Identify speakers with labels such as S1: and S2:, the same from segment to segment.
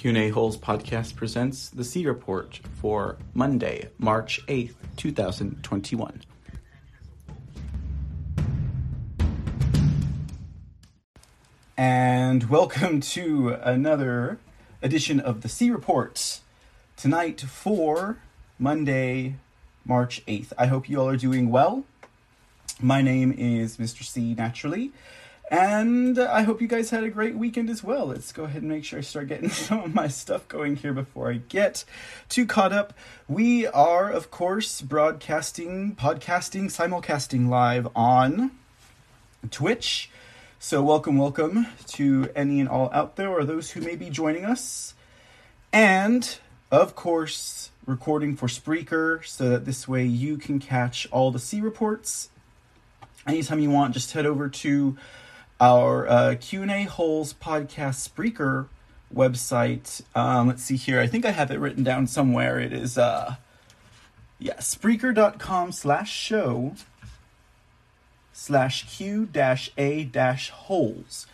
S1: Q&A Holes podcast presents the C Report for Monday, March 8th, 2021. And welcome to another edition of the C Report. Tonight for Monday, March 8th. I hope you all are doing well. My name is Mr. C naturally. And I hope you guys had a great weekend as well. Let's go ahead and make sure I start getting some of my stuff going here before I get too caught up. We are, of course, broadcasting, podcasting, simulcasting live on Twitch. So, welcome, welcome to any and all out there, or those who may be joining us. And, of course, recording for Spreaker so that this way you can catch all the C reports anytime you want. Just head over to our uh, Q&A Holes podcast Spreaker website. Um, let's see here. I think I have it written down somewhere. It is, uh, yeah, Spreaker.com slash show slash Q dash A dash holes.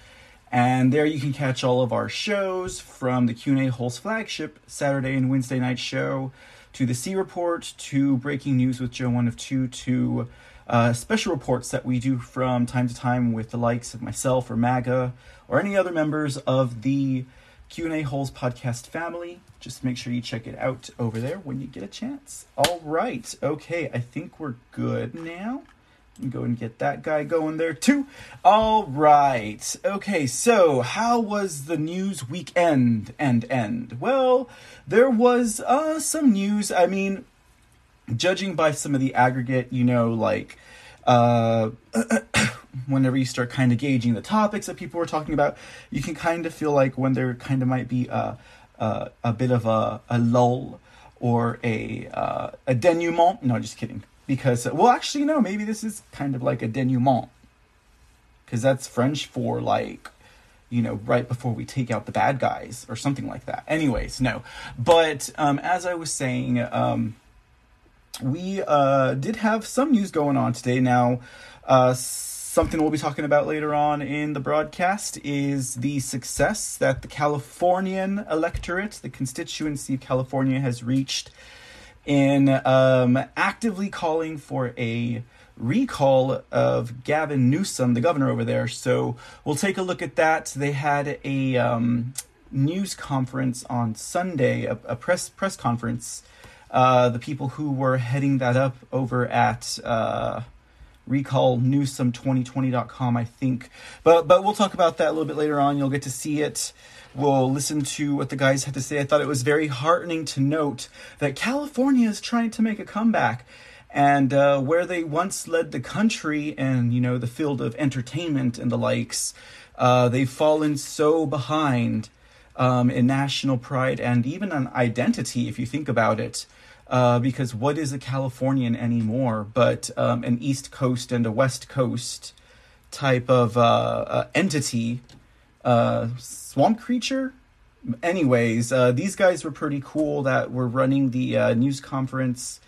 S1: And there you can catch all of our shows from the Q&A Holes flagship Saturday and Wednesday night show to the C Report to Breaking News with Joe One of Two to uh, special reports that we do from time to time with the likes of myself or MAGA or any other members of the Q&A Holes podcast family. Just make sure you check it out over there when you get a chance. All right. Okay, I think we're good now. Go and get that guy going there too. All right. Okay, so how was the news weekend and end? Well, there was uh, some news. I mean, judging by some of the aggregate, you know, like uh, whenever you start kind of gauging the topics that people were talking about, you can kind of feel like when there kind of might be a, a, a bit of a, a lull or a, uh, a denouement. No, just kidding. Because, well, actually, no, maybe this is kind of like a denouement. Because that's French for like you know, right before we take out the bad guys or something like that. Anyways, no. But um, as I was saying, um, we uh, did have some news going on today. Now, uh, something we'll be talking about later on in the broadcast is the success that the Californian electorate, the constituency of California, has reached in um, actively calling for a recall of Gavin Newsom, the governor over there. So we'll take a look at that. They had a um, news conference on Sunday, a, a press press conference uh, the people who were heading that up over at uh, recallnewsome2020.com, I think. But but we'll talk about that a little bit later on. You'll get to see it. We'll listen to what the guys had to say. I thought it was very heartening to note that California is trying to make a comeback. And uh, where they once led the country and, you know, the field of entertainment and the likes, uh, they've fallen so behind um, in national pride and even an identity, if you think about it uh, because what is a Californian anymore but um, an East Coast and a West Coast type of uh, uh, entity, uh, swamp creature? Anyways, uh, these guys were pretty cool that were running the uh, news conference.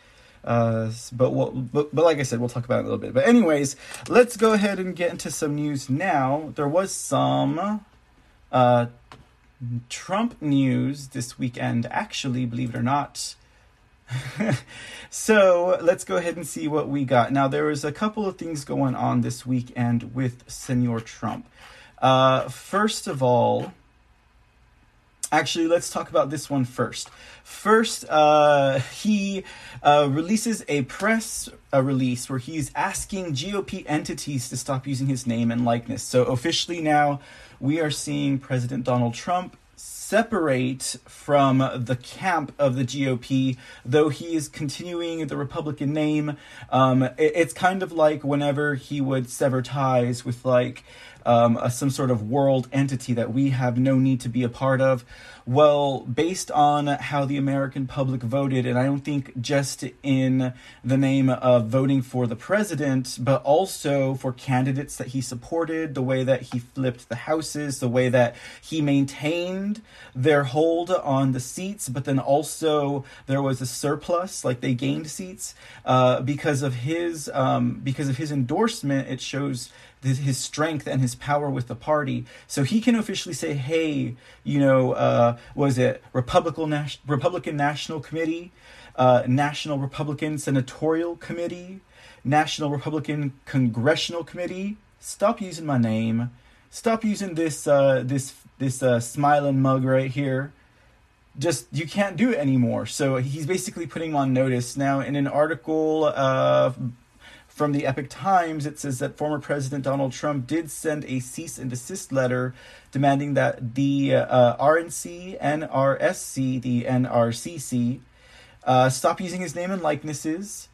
S1: But, we'll, but but like I said, we'll talk about it a little bit. But anyways, let's go ahead and get into some news now. There was some Trump news this weekend. Actually, believe it or not, so let's go ahead and see what we got. Now, there was a couple of things going on this weekend with Senor Trump. Uh, first of all, actually, let's talk about this one first. First, uh, he uh, releases a press a release where he's asking GOP entities to stop using his name and likeness. So, officially now, we are seeing President Donald Trump separate from the camp of the GOP, though he is continuing the Republican name. Um, it, it's kind of like whenever he would sever ties with like um, a, some sort of world entity that we have no need to be a part of. Well, based on how the American public voted, and I don't think just in the name of voting for the president, but also for candidates that he supported, the way that he flipped the houses, the way that he maintained their hold on the seats, but then also there was a surplus, like they gained seats uh, because of his um, because of his endorsement. It shows his strength and his power with the party. So he can officially say, "Hey, you know, uh, was it Republican Nas- Republican National Committee, uh, National Republican Senatorial Committee, National Republican Congressional Committee? Stop using my name. Stop using this uh, this this uh, smiling mug right here." Just you can't do it anymore. So he's basically putting on notice now. In an article uh, from the Epoch Times, it says that former President Donald Trump did send a cease and desist letter demanding that the uh, RNC, NRSC, the NRCC, uh, stop using his name and likenesses.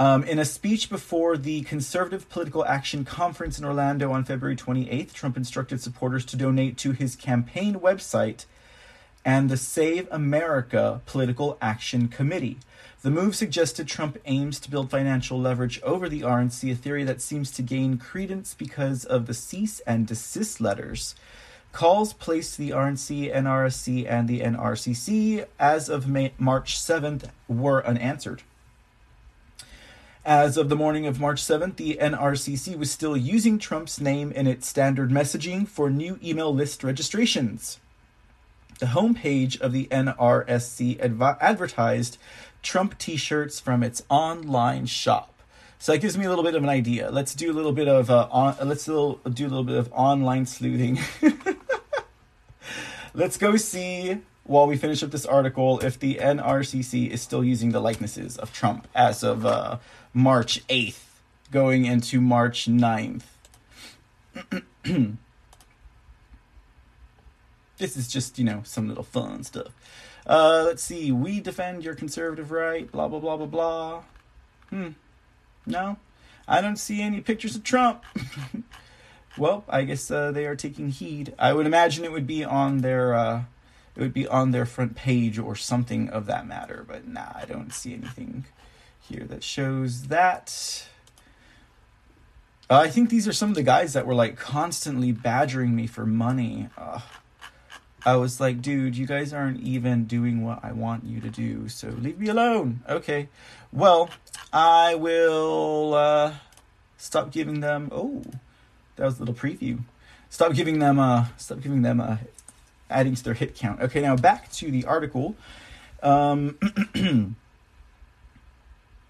S1: Um, in a speech before the Conservative Political Action Conference in Orlando on February 28th, Trump instructed supporters to donate to his campaign website and the Save America Political Action Committee. The move suggested Trump aims to build financial leverage over the RNC, a theory that seems to gain credence because of the cease and desist letters. Calls placed to the RNC, NRSC, and the NRCC as of May- March 7th were unanswered. As of the morning of March 7th, the NRCC was still using Trump's name in its standard messaging for new email list registrations. The homepage of the NRSC adv- advertised Trump t-shirts from its online shop. So that gives me a little bit of an idea. Let's do a little bit of uh, on, let's do a little bit of online sleuthing. let's go see while we finish up this article if the NRCC is still using the likenesses of Trump as of uh, March 8th, going into March 9th. this is just, you know, some little fun stuff. Uh, let's see. We defend your conservative right. Blah blah blah blah blah. Hmm. No, I don't see any pictures of Trump. well, I guess uh, they are taking heed. I would imagine it would be on their uh, it would be on their front page or something of that matter. But nah, I don't see anything here that shows that. Uh, I think these are some of the guys that were like constantly badgering me for money. Uh, I was like, dude, you guys aren't even doing what I want you to do, so leave me alone. Okay. Well, I will uh, stop giving them. Oh, that was a little preview. Stop giving them. Uh, stop giving them. Uh, adding to their hit count. Okay, now back to the article. Um,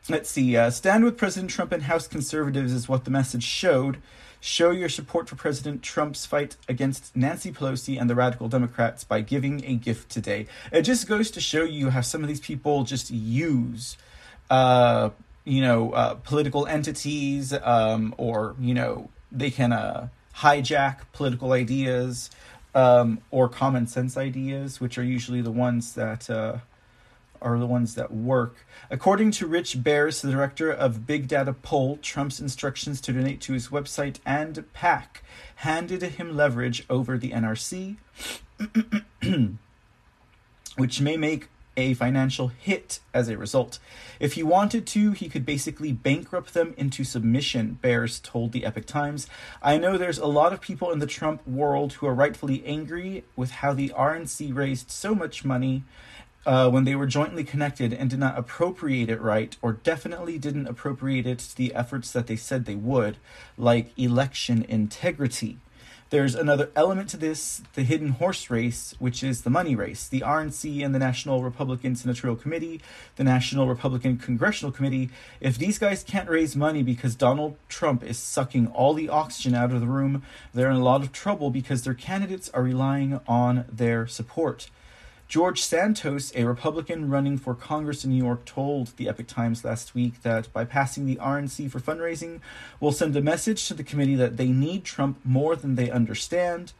S1: let's see. Uh, stand with President Trump and House conservatives is what the message showed. Show your support for President Trump's fight against Nancy Pelosi and the radical Democrats by giving a gift today. It just goes to show you how some of these people just use, uh, you know, uh, political entities, um, or you know, they can uh, hijack political ideas um, or common sense ideas, which are usually the ones that uh, are the ones that work. According to Rich Baris, the director of Big Data Poll, Trump's instructions to donate to his website and PAC handed him leverage over the NRC, which may make a financial hit as a result. If he wanted to, he could basically bankrupt them into submission, Baris told the Epoch Times. I know there's a lot of people in the Trump world who are rightfully angry with how the RNC raised so much money uh, when they were jointly connected and did not appropriate it right, or definitely didn't appropriate it to the efforts that they said they would, like election integrity. There's another element to this the hidden horse race, which is the money race. The RNC and the National Republican Senatorial Committee, the National Republican Congressional Committee, if these guys can't raise money because Donald Trump is sucking all the oxygen out of the room, they're in a lot of trouble because their candidates are relying on their support. George Santos, a Republican running for Congress in New York, told the Epoch Times last week that by passing the RNC for fundraising will send a message to the committee that they need Trump more than they understand.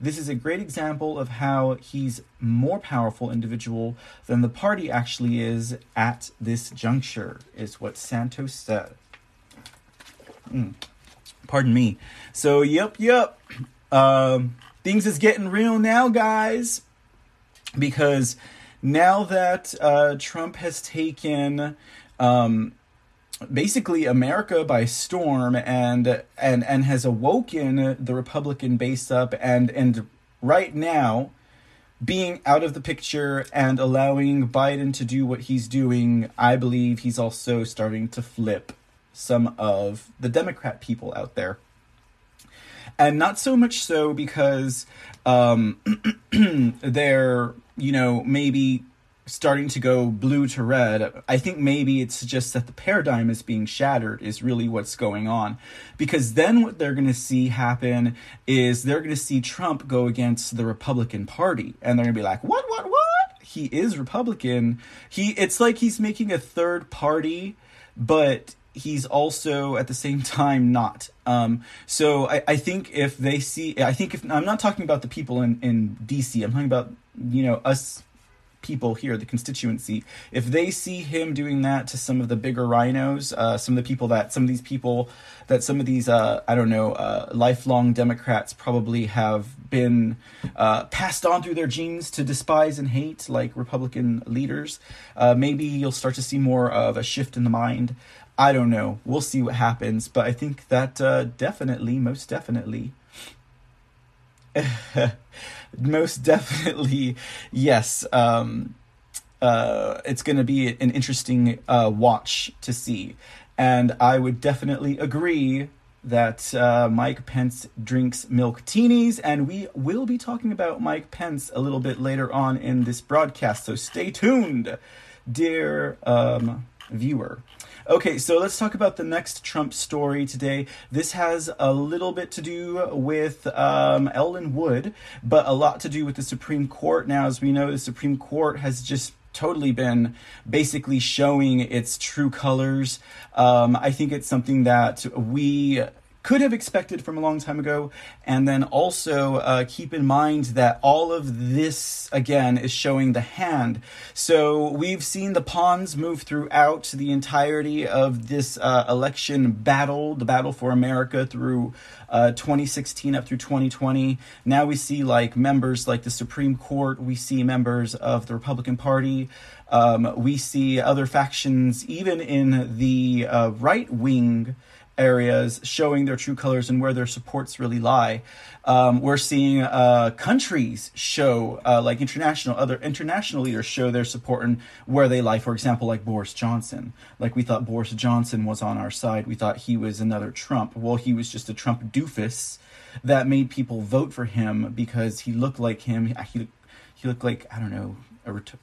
S1: This is a great example of how he's more powerful individual than the party actually is at this juncture, is what Santos said. Mm. Pardon me. So, yep, yep. Um, things is getting real now, guys because now that uh, Trump has taken um, basically America by storm and and and has awoken the Republican base up and and right now being out of the picture and allowing Biden to do what he's doing, I believe he's also starting to flip some of the Democrat people out there. and not so much so because um, they're you know maybe starting to go blue to red. I think maybe it's just that the paradigm is being shattered, is really what's going on. Because then what they're going to see happen is they're going to see Trump go against the Republican Party. And they're going to be like, what, what, what? He is Republican. He, it's like he's making a third party, but he's also at the same time not. Um, so I, I think if they see, I think if I'm not talking about the people in, in DC, I'm talking about, you know, us people here, the constituency, if they see him doing that to some of the bigger rhinos, uh, some of the people that some of these people that some of these uh, I don't know uh, lifelong Democrats probably have been uh, passed on through their genes to despise and hate, like Republican leaders, uh, maybe you'll start to see more of a shift in the mind. I don't know. We'll see what happens, but I think that uh, definitely, most definitely. most definitely, yes. Um, uh, it's going to be an interesting uh, watch to see. And I would definitely agree that uh, Mike Pence drinks milk teenies, and we will be talking about Mike Pence a little bit later on in this broadcast. So stay tuned, dear um, viewer. Okay, so let's talk about the next Trump story today. This has a little bit to do with um, L. Lin Wood, but a lot to do with the Supreme Court. Now, as we know, the Supreme Court has just totally been basically showing its true colors. Um, I think it's something that we could have expected from a long time ago. And then also uh, keep in mind that all of this, again, is showing the hand. So we've seen the pawns move throughout the entirety of this uh, election battle, the battle for America through uh, 2016 up through 2020. Now we see like members like the Supreme Court, we see members of the Republican Party. Um, we see other factions, even in the uh, right wing areas showing their true colors and where their supports really lie. Um, we're seeing uh, countries show, uh, like international, other international leaders show their support and where they lie. For example, like Boris Johnson. Like we thought Boris Johnson was on our side. We thought he was another Trump. Well, he was just a Trump doofus that made people vote for him because he looked like him. He, he looked like, I don't know, a ret-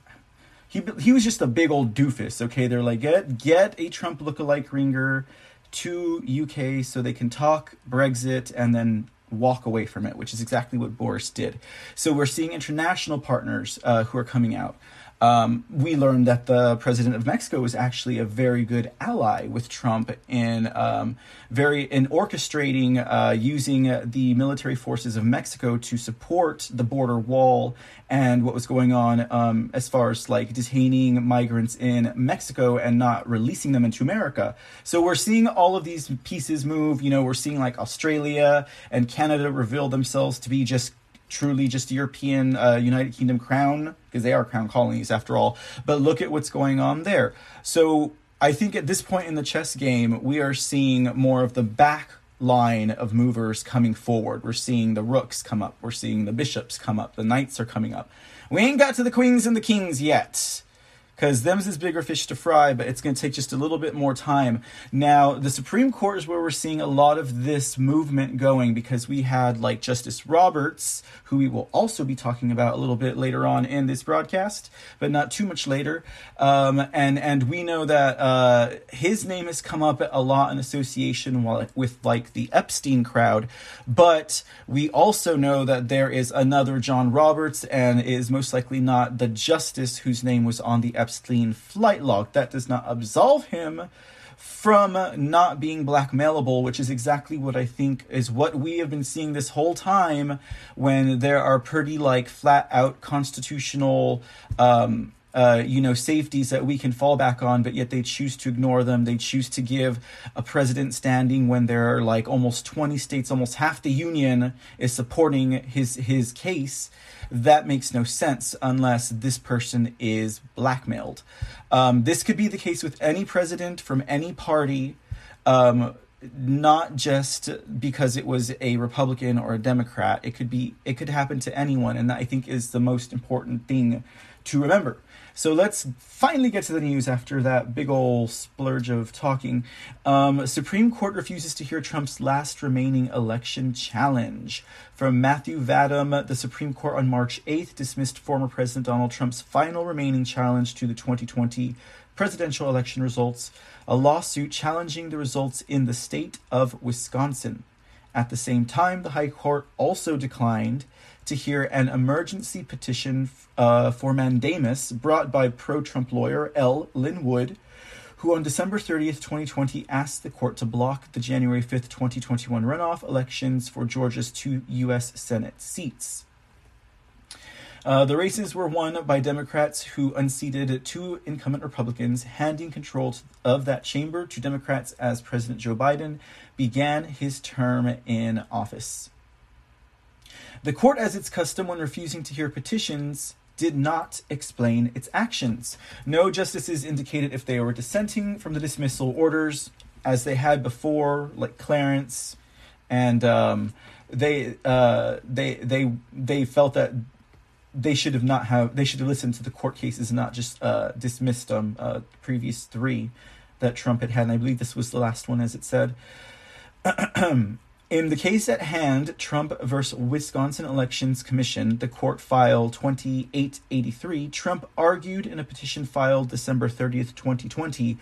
S1: he, he was just a big old doofus. Okay, they're like get get a Trump lookalike ringer to UK so they can talk Brexit and then walk away from it, which is exactly what Boris did. So we're seeing international partners uh, who are coming out. Um, we learned that the president of Mexico is actually a very good ally with Trump in um, very in orchestrating uh, using the military forces of Mexico to support the border wall and what was going on um, as far as like detaining migrants in Mexico and not releasing them into America. So we're seeing all of these pieces move. You know, we're seeing like Australia and Canada reveal themselves to be just truly just European uh, United Kingdom crown because they are crown colonies after all. But look at what's going on there. So I think at this point in the chess game, we are seeing more of the back line of movers coming forward. We're seeing the rooks come up. We're seeing the bishops come up. The knights are coming up. We ain't got to the queens and the kings yet because them's is bigger fish to fry, but it's going to take just a little bit more time. Now, the Supreme Court is where we're seeing a lot of this movement going because we had like Justice Roberts, who we will also be talking about a little bit later on in this broadcast, but not too much later. Um, and and we know that uh, his name has come up a lot in association with like the Epstein crowd, but we also know that there is another John Roberts, and is most likely not the justice whose name was on the Epstein flight log. That does not absolve him from not being blackmailable, which is exactly what I think is what we have been seeing this whole time when there are pretty like flat out constitutional um, uh, you know, safeties that we can fall back on, but yet they choose to ignore them. They choose to give a president standing when there are like almost 20 states, almost half the union is supporting his his case that makes no sense unless this person is blackmailed. Um, this could be the case with any president from any party. Um, not just because it was a Republican or a Democrat. It could be it could happen to anyone, and that I think is the most important thing to remember. So let's finally get to the news after that big old splurge of talking. Um, Supreme Court refuses to hear Trump's last remaining election challenge. From Matthew Vadum, the Supreme Court on March 8th dismissed former President Donald Trump's final remaining challenge to the 2020 presidential election results, a lawsuit challenging the results in the state of Wisconsin. At the same time, the High Court also declined to hear an emergency petition uh, for mandamus brought by pro Trump lawyer L. Lin Wood, who on December 30th, 2020, asked the court to block the January 5th, 2021 runoff elections for Georgia's two U.S. Senate seats. Uh, the races were won by Democrats who unseated two incumbent Republicans, handing control of that chamber to Democrats as President Joe Biden began his term in office. The court, as its custom when refusing to hear petitions, did not explain its actions. No justices indicated if they were dissenting from the dismissal orders, as they had before, like Clarence, and um, they uh, they they they felt that they should have not have they should have listened to the court cases and not just uh, dismissed um uh, previous three that Trump had had. And I believe this was the last one, as it said. In the case at hand, Trump versus Wisconsin Elections Commission, the court file 2883, Trump argued in a petition filed December 30th, 2020,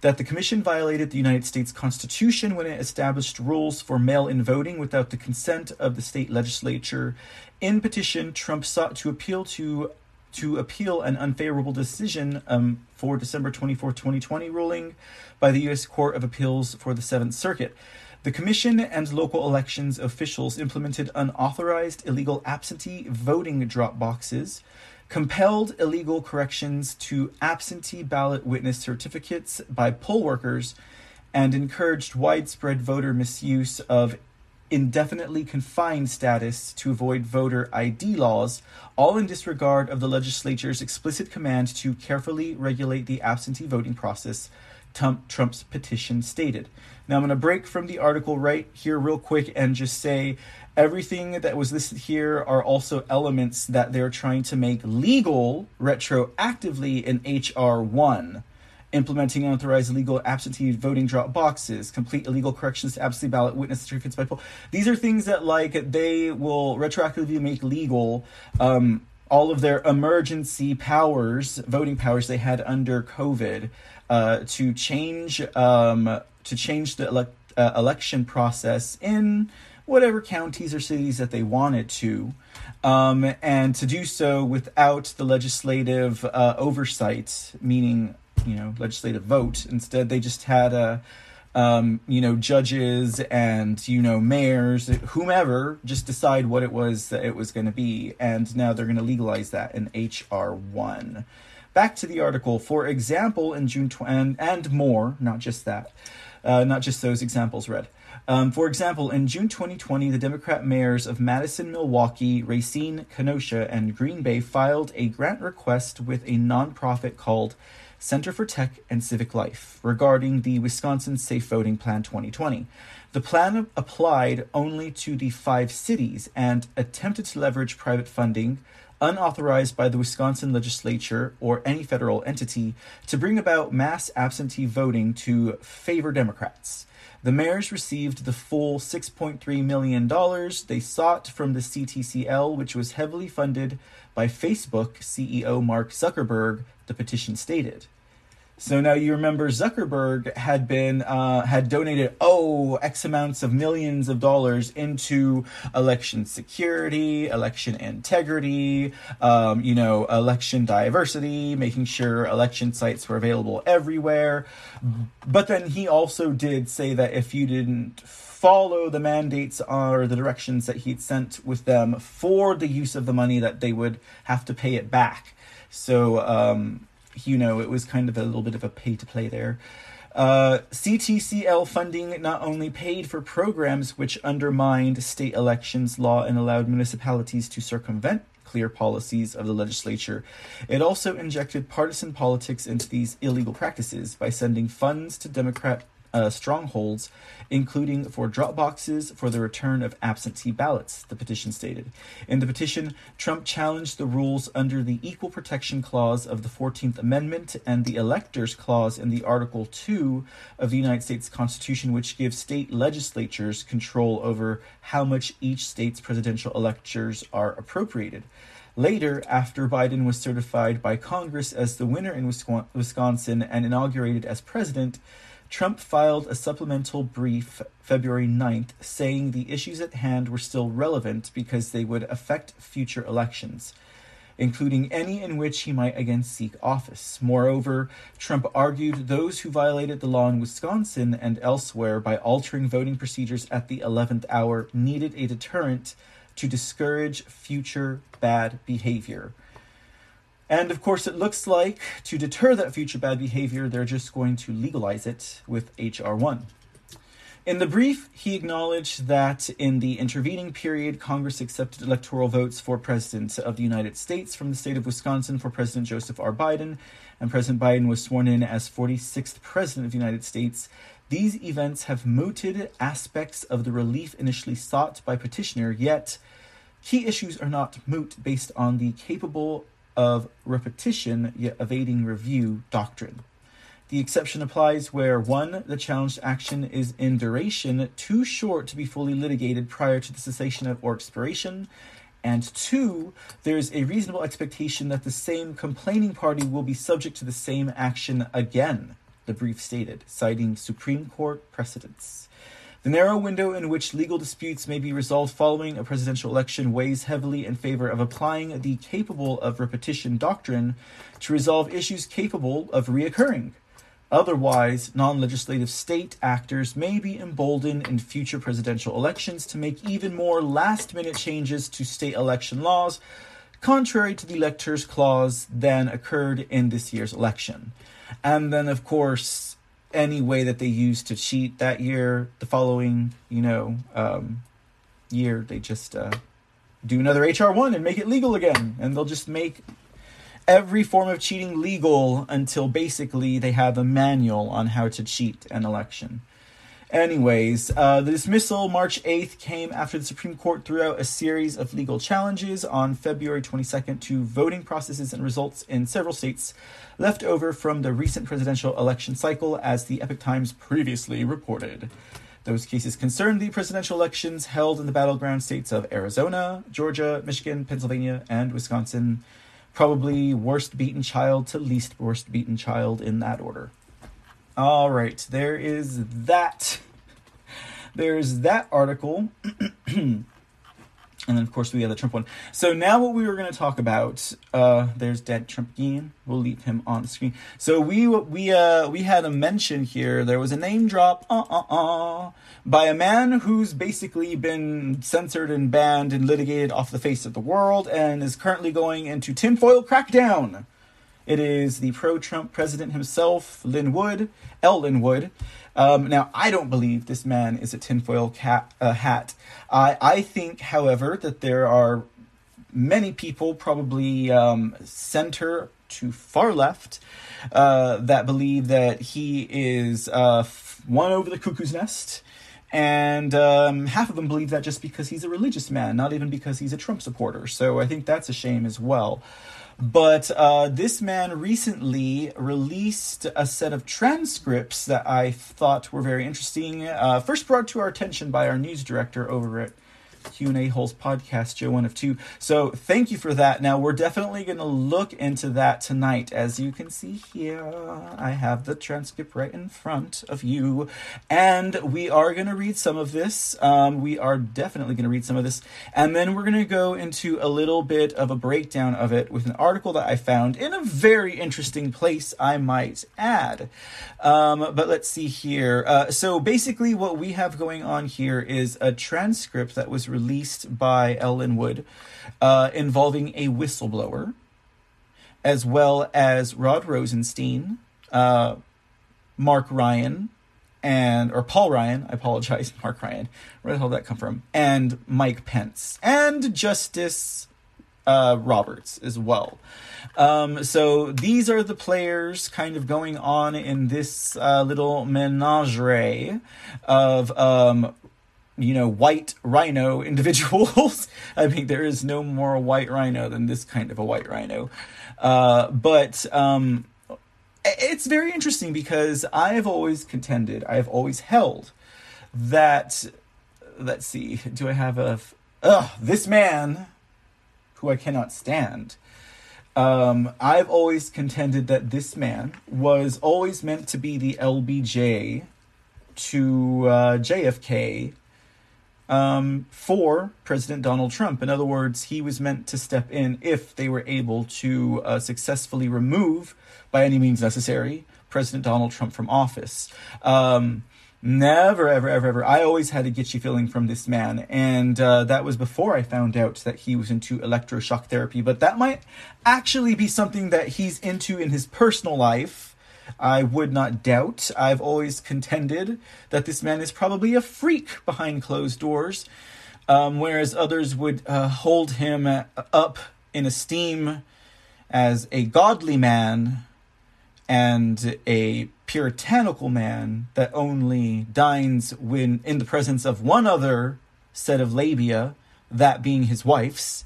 S1: that the commission violated the United States Constitution when it established rules for mail in voting without the consent of the state legislature. In petition, Trump sought to appeal to to appeal an unfavorable decision um, for December 24, 2020 ruling by the U.S. Court of Appeals for the Seventh Circuit. The Commission and local elections officials implemented unauthorized illegal absentee voting drop boxes, compelled illegal corrections to absentee ballot witness certificates by poll workers, and encouraged widespread voter misuse of indefinitely confined status to avoid voter ID laws, all in disregard of the legislature's explicit command to carefully regulate the absentee voting process, Trump's petition stated. Now, I'm going to break from the article right here, real quick, and just say everything that was listed here are also elements that they're trying to make legal retroactively in H.R. 1 implementing unauthorized illegal absentee voting drop boxes, complete illegal corrections to absentee ballot witness certificates by poll. These are things that like they will retroactively make legal um, all of their emergency powers, voting powers they had under COVID, uh, to change um, to change the uh, election process in whatever counties or cities that they wanted to, um, and to do so without the legislative uh, oversight, meaning you know legislative vote. Instead, they just had a um, you know judges and you know mayors, whomever, just decide what it was that it was going to be, and now they're going to legalize that in HR one. Back to the article. For example, in June tw- and and more, not just that uh, not just those examples read. Um, for example, in June 2020, the Democrat mayors of Madison, Milwaukee, Racine, Kenosha, and Green Bay filed a grant request with a nonprofit called Center for Tech and Civic Life regarding the Wisconsin Safe Voting Plan 2020. The plan applied only to the five cities and attempted to leverage private funding unauthorized by the Wisconsin legislature or any federal entity to bring about mass absentee voting to favor Democrats. The mayors received the full $6.3 million they sought from the CTCL, which was heavily funded by Facebook CEO Mark Zuckerberg, the petition stated. So now you remember Zuckerberg had been uh, had donated oh x amounts of millions of dollars into election security, election integrity, um, you know, election diversity, making sure election sites were available everywhere. But then he also did say that if you didn't follow the mandates or the directions that he'd sent with them for the use of the money, that they would have to pay it back. So. Um, you know, it was kind of a little bit of a pay to play there. Uh, CTCL funding not only paid for programs which undermined state elections law and allowed municipalities to circumvent clear policies of the legislature, it also injected partisan politics into these illegal practices by sending funds to Democrat uh, strongholds, including for drop boxes for the return of absentee ballots, the petition stated. In the petition, Trump challenged the rules under the Equal Protection Clause of the 14th Amendment and the Electors Clause in the Article 2 of the United States Constitution, which gives state legislatures control over how much each state's presidential electors are appropriated. Later, after Biden was certified by Congress as the winner in Wisconsin and inaugurated as president, Trump filed a supplemental brief February 9th saying the issues at hand were still relevant because they would affect future elections, including any in which he might again seek office. Moreover, Trump argued those who violated the law in Wisconsin and elsewhere by altering voting procedures at the 11th hour needed a deterrent to discourage future bad behavior. And of course, it looks like to deter that future bad behavior, they're just going to legalize it with H.R. 1. In the brief, he acknowledged that in the intervening period, Congress accepted electoral votes for President of the United States from the state of Wisconsin for President Joseph R. Biden, and President Biden was sworn in as 46th President of the United States. These events have mooted aspects of the relief initially sought by petitioner, yet key issues are not moot based on the capable of repetition yet evading review doctrine. The exception applies where 1. The challenged action is in duration too short to be fully litigated prior to the cessation of or expiration, and 2. There is a reasonable expectation that the same complaining party will be subject to the same action again, the brief stated, citing Supreme Court precedents. The narrow window in which legal disputes may be resolved following a presidential election weighs heavily in favor of applying the capable of repetition doctrine to resolve issues capable of reoccurring. Otherwise, non legislative state actors may be emboldened in future presidential elections to make even more last minute changes to state election laws, contrary to the electors clause than occurred in this year's election. And then, of course, any way that they used to cheat that year, the following, you know, um, year, they just uh, do another HR one and make it legal again, and they'll just make every form of cheating legal until basically they have a manual on how to cheat an election. Anyways, uh, the dismissal March 8th came after the Supreme Court threw out a series of legal challenges on February 22nd to voting processes and results in several states left over from the recent presidential election cycle, as the Epoch Times previously reported. Those cases concerned the presidential elections held in the battleground states of Arizona, Georgia, Michigan, Pennsylvania, and Wisconsin. Probably worst beaten child to least worst beaten child in that order. All right, there is that. There's that article. and then, of course, we have the Trump one. So now what we were going to talk about, uh, there's dead Trump again. We'll leave him on the screen. So we we uh we had a mention here. There was a name drop, uh uh uh, by a man who's basically been censored and banned and litigated off the face of the world, and is currently going into tinfoil crackdown. It is the pro Trump president himself, Lin Wood, L. Lin Wood. Um, now, I don't believe this man is a tinfoil cap, uh, hat. I, I think, however, that there are many people, probably um, center to far left, uh, that believe that he is uh, one over the cuckoo's nest. And um, half of them believe that just because he's a religious man, not even because he's a Trump supporter. So I think that's a shame as well. But uh, this man recently released a set of transcripts that I thought were very interesting. Uh, first brought to our attention by our news director over at Q&A Holes podcast, Joe One of Two. So thank you for that. Now we're definitely going to look into that tonight. As you can see here, I have the transcript right in front of you, and we are going to read some of this. Um, we are definitely going to read some of this, and then we're going to go into a little bit of a breakdown of it with an article that I found in a very interesting place, I might add. Um, but let's see here. Uh, so basically, what we have going on here is a transcript that was released by L. Lin Wood uh, involving a whistleblower, as well as Rod Rosenstein, uh, Mark Ryan, and or Paul Ryan, I apologize, Mark Ryan. Where the hell did that come from? And Mike Pence and Justice uh, Roberts as well. Um, so these are the players kind of going on in this uh, little menagerie of um, you know, white rhino individuals. I mean, there is no more white rhino than this kind of a white rhino. Uh, but um, it's very interesting because I have always contended, I have always held that. Let's see, do I have a. Ugh, this man, who I cannot stand. Um, I've always contended that this man was always meant to be the LBJ to uh, JFK um, for President Donald Trump. In other words, he was meant to step in if they were able to uh, successfully remove, by any means necessary, President Donald Trump from office. Um, never, ever, ever, ever. I always had a gitchy feeling from this man, and uh, that was before I found out that he was into electroshock therapy. But that might actually be something that he's into in his personal life I would not doubt. I've always contended that this man is probably a freak behind closed doors, um, whereas others would uh, hold him up in esteem as a godly man and a puritanical man that only dines when in the presence of one other set of labia, that being his wife's.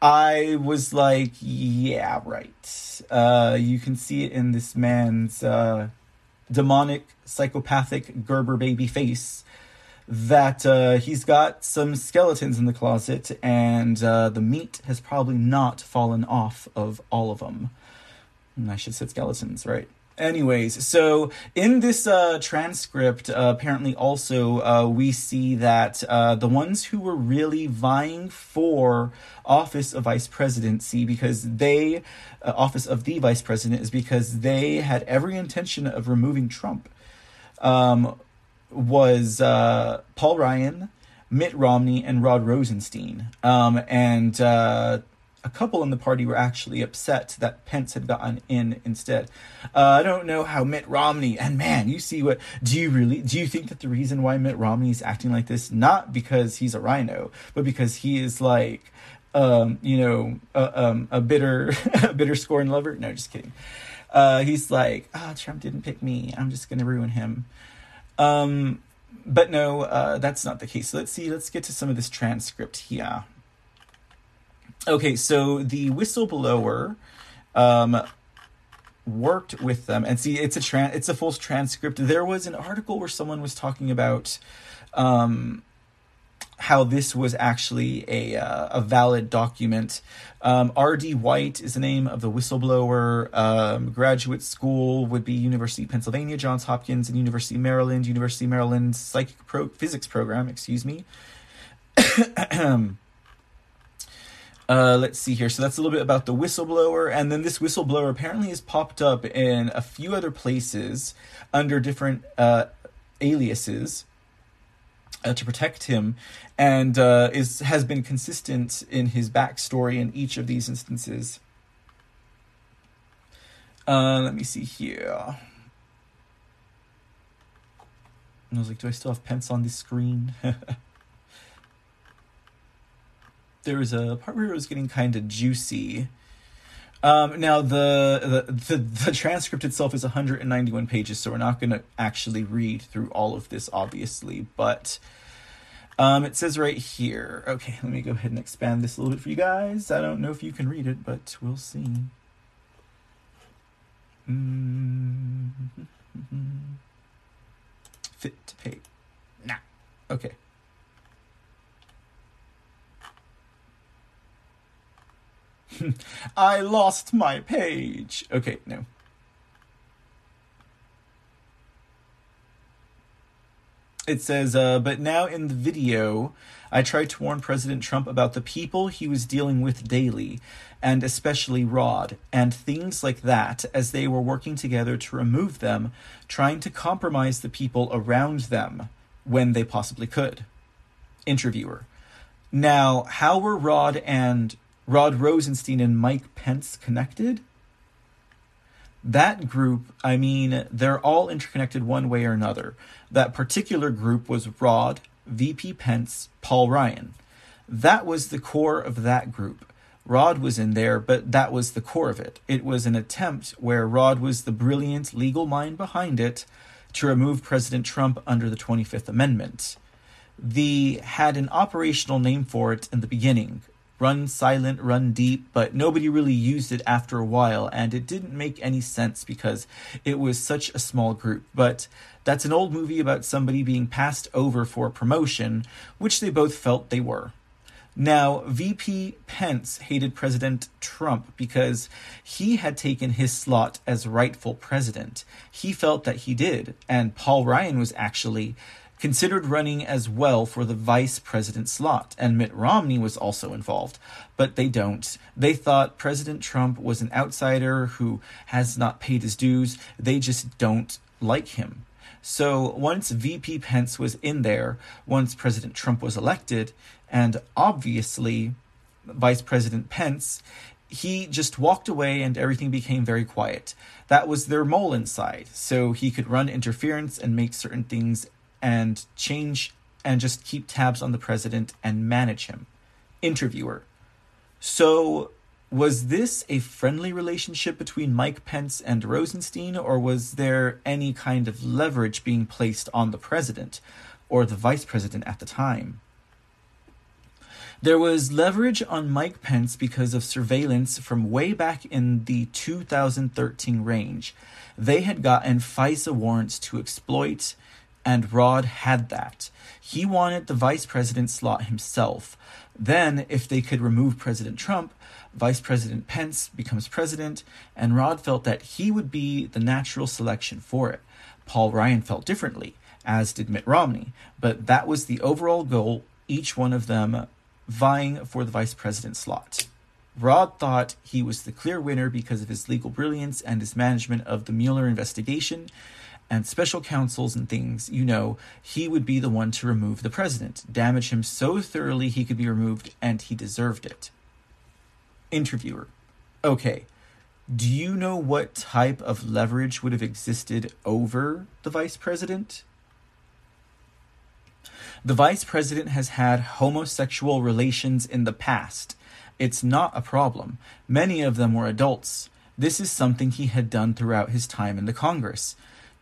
S1: I was like, yeah, right. Uh, you can see it in this man's uh, demonic, psychopathic Gerber baby face that uh, he's got some skeletons in the closet and uh, the meat has probably not fallen off of all of them. I should say skeletons, right? Anyways, so in this uh, transcript, uh, apparently also uh, we see that uh, the ones who were really vying for office of vice presidency, because they, uh, office of the vice president, is because they had every intention of removing Trump, um, was uh, Paul Ryan, Mitt Romney, and Rod Rosenstein. Um, and a couple in the party were actually upset that Pence had gotten in instead. Uh, I don't know how Mitt Romney and man, you see what do you really do you think that the reason why Mitt Romney is acting like this not because he's a rhino, but because he is like um, you know, a, um, a bitter a bitter scorn lover? No, just kidding. Uh, he's like, "Ah, oh, Trump didn't pick me. I'm just going to ruin him." Um, but no, uh, that's not the case. So let's see. Let's get to some of this transcript here. Okay, so the whistleblower um, worked with them, and see, it's a tran- it's a full transcript. There was an article where someone was talking about um, how this was actually a uh, a valid document. Um, R.D. White is the name of the whistleblower. Um, graduate school would be University of Pennsylvania, Johns Hopkins, and University of Maryland. University of Maryland psychic pro- physics program. Excuse me. Uh, let's see here. So that's a little bit about the whistleblower. And then this whistleblower apparently has popped up in a few other places under different uh, aliases. Uh, to protect him, and uh, is has been consistent in his backstory in each of these instances. Uh, let me see here. I was like, do I still have Pence on the screen? there was a part where it was getting kind of juicy. Um, now the, the, the the transcript itself is 191 pages, so we're not going to actually read through all of this, obviously. But um, it says right here. Okay, let me go ahead and expand this a little bit for you guys. I don't know if you can read it, but we'll see. Mm-hmm. Fit to pay. Nah. Okay. I lost my page. Okay, no. It says, uh, but now in the video, I tried to warn President Trump about the people he was dealing with daily, and especially Rod, and things like that, as they were working together to remove them, trying to compromise the people around them when they possibly could. Interviewer. Now, how were Rod and Rod Rosenstein and Mike Pence connected? That group, I mean, they're all interconnected one way or another. That particular group was Rod, VP Pence, Paul Ryan. That was the core of that group. Rod was in there, but that was the core of it. It was an attempt where Rod was the brilliant legal mind behind it to remove President Trump under the 25th Amendment. The had an operational name for it in the beginning, run silent, run deep, but nobody really used it after a while, and it didn't make any sense because it was such a small group. But that's an old movie about somebody being passed over for a promotion, which they both felt they were. Now, VP Pence hated President Trump because he had taken his slot as rightful president. He felt that he did, and Paul Ryan was actually considered running as well for the vice president slot, and Mitt Romney was also involved, but they don't. They thought President Trump was an outsider who has not paid his dues. They just don't like him. So once VP Pence was in there, once President Trump was elected, and obviously, Vice President Pence, he just walked away and everything became very quiet. That was their mole inside. So he could run interference and make certain things and change and just keep tabs on the president and manage him. Interviewer. So was this a friendly relationship between Mike Pence and Rosenstein, or was there any kind of leverage being placed on the president or the vice president at the time? There was leverage on Mike Pence because of surveillance from way back in the 2013 range. They had gotten FISA warrants to exploit, and Rod had that. He wanted the vice president slot himself. Then, if they could remove President Trump, Vice President Pence becomes president, and Rod felt that he would be the natural selection for it. Paul Ryan felt differently, as did Mitt Romney, but that was the overall goal, each one of them vying for the vice president slot. Rod thought he was the clear winner because of his legal brilliance and his management of the Mueller investigation and special counsels and things, you know, he would be the one to remove the president, damage him so thoroughly he could be removed, and he deserved it. Interviewer. Okay. Do you know what type of leverage would have existed over the vice president? The vice president has had homosexual relations in the past. It's not a problem. Many of them were adults. This is something he had done throughout his time in the Congress.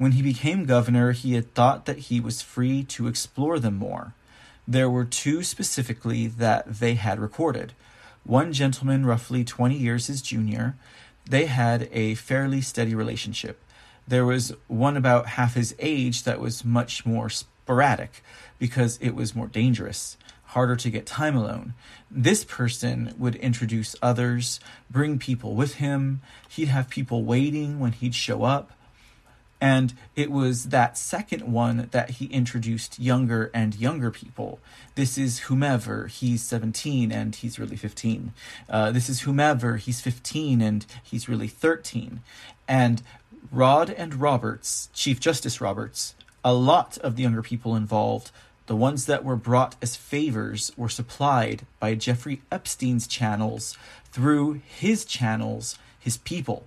S1: When he became governor, he had thought that he was free to explore them more. There were two specifically that they had recorded. One gentleman, roughly 20 years his junior, they had a fairly steady relationship. There was one about half his age that was much more sporadic because it was more dangerous, harder to get time alone. This person would introduce others, bring people with him. He'd have people waiting when he'd show up. And it was that second one that he introduced younger and younger people. This is whomever, he's 17 and he's really 15. Uh, this is whomever, he's 15 and he's really 13. And Rod and Roberts, Chief Justice Roberts, a lot of the younger people involved, the ones that were brought as favors, were supplied by Jeffrey Epstein's channels through his channels, his people.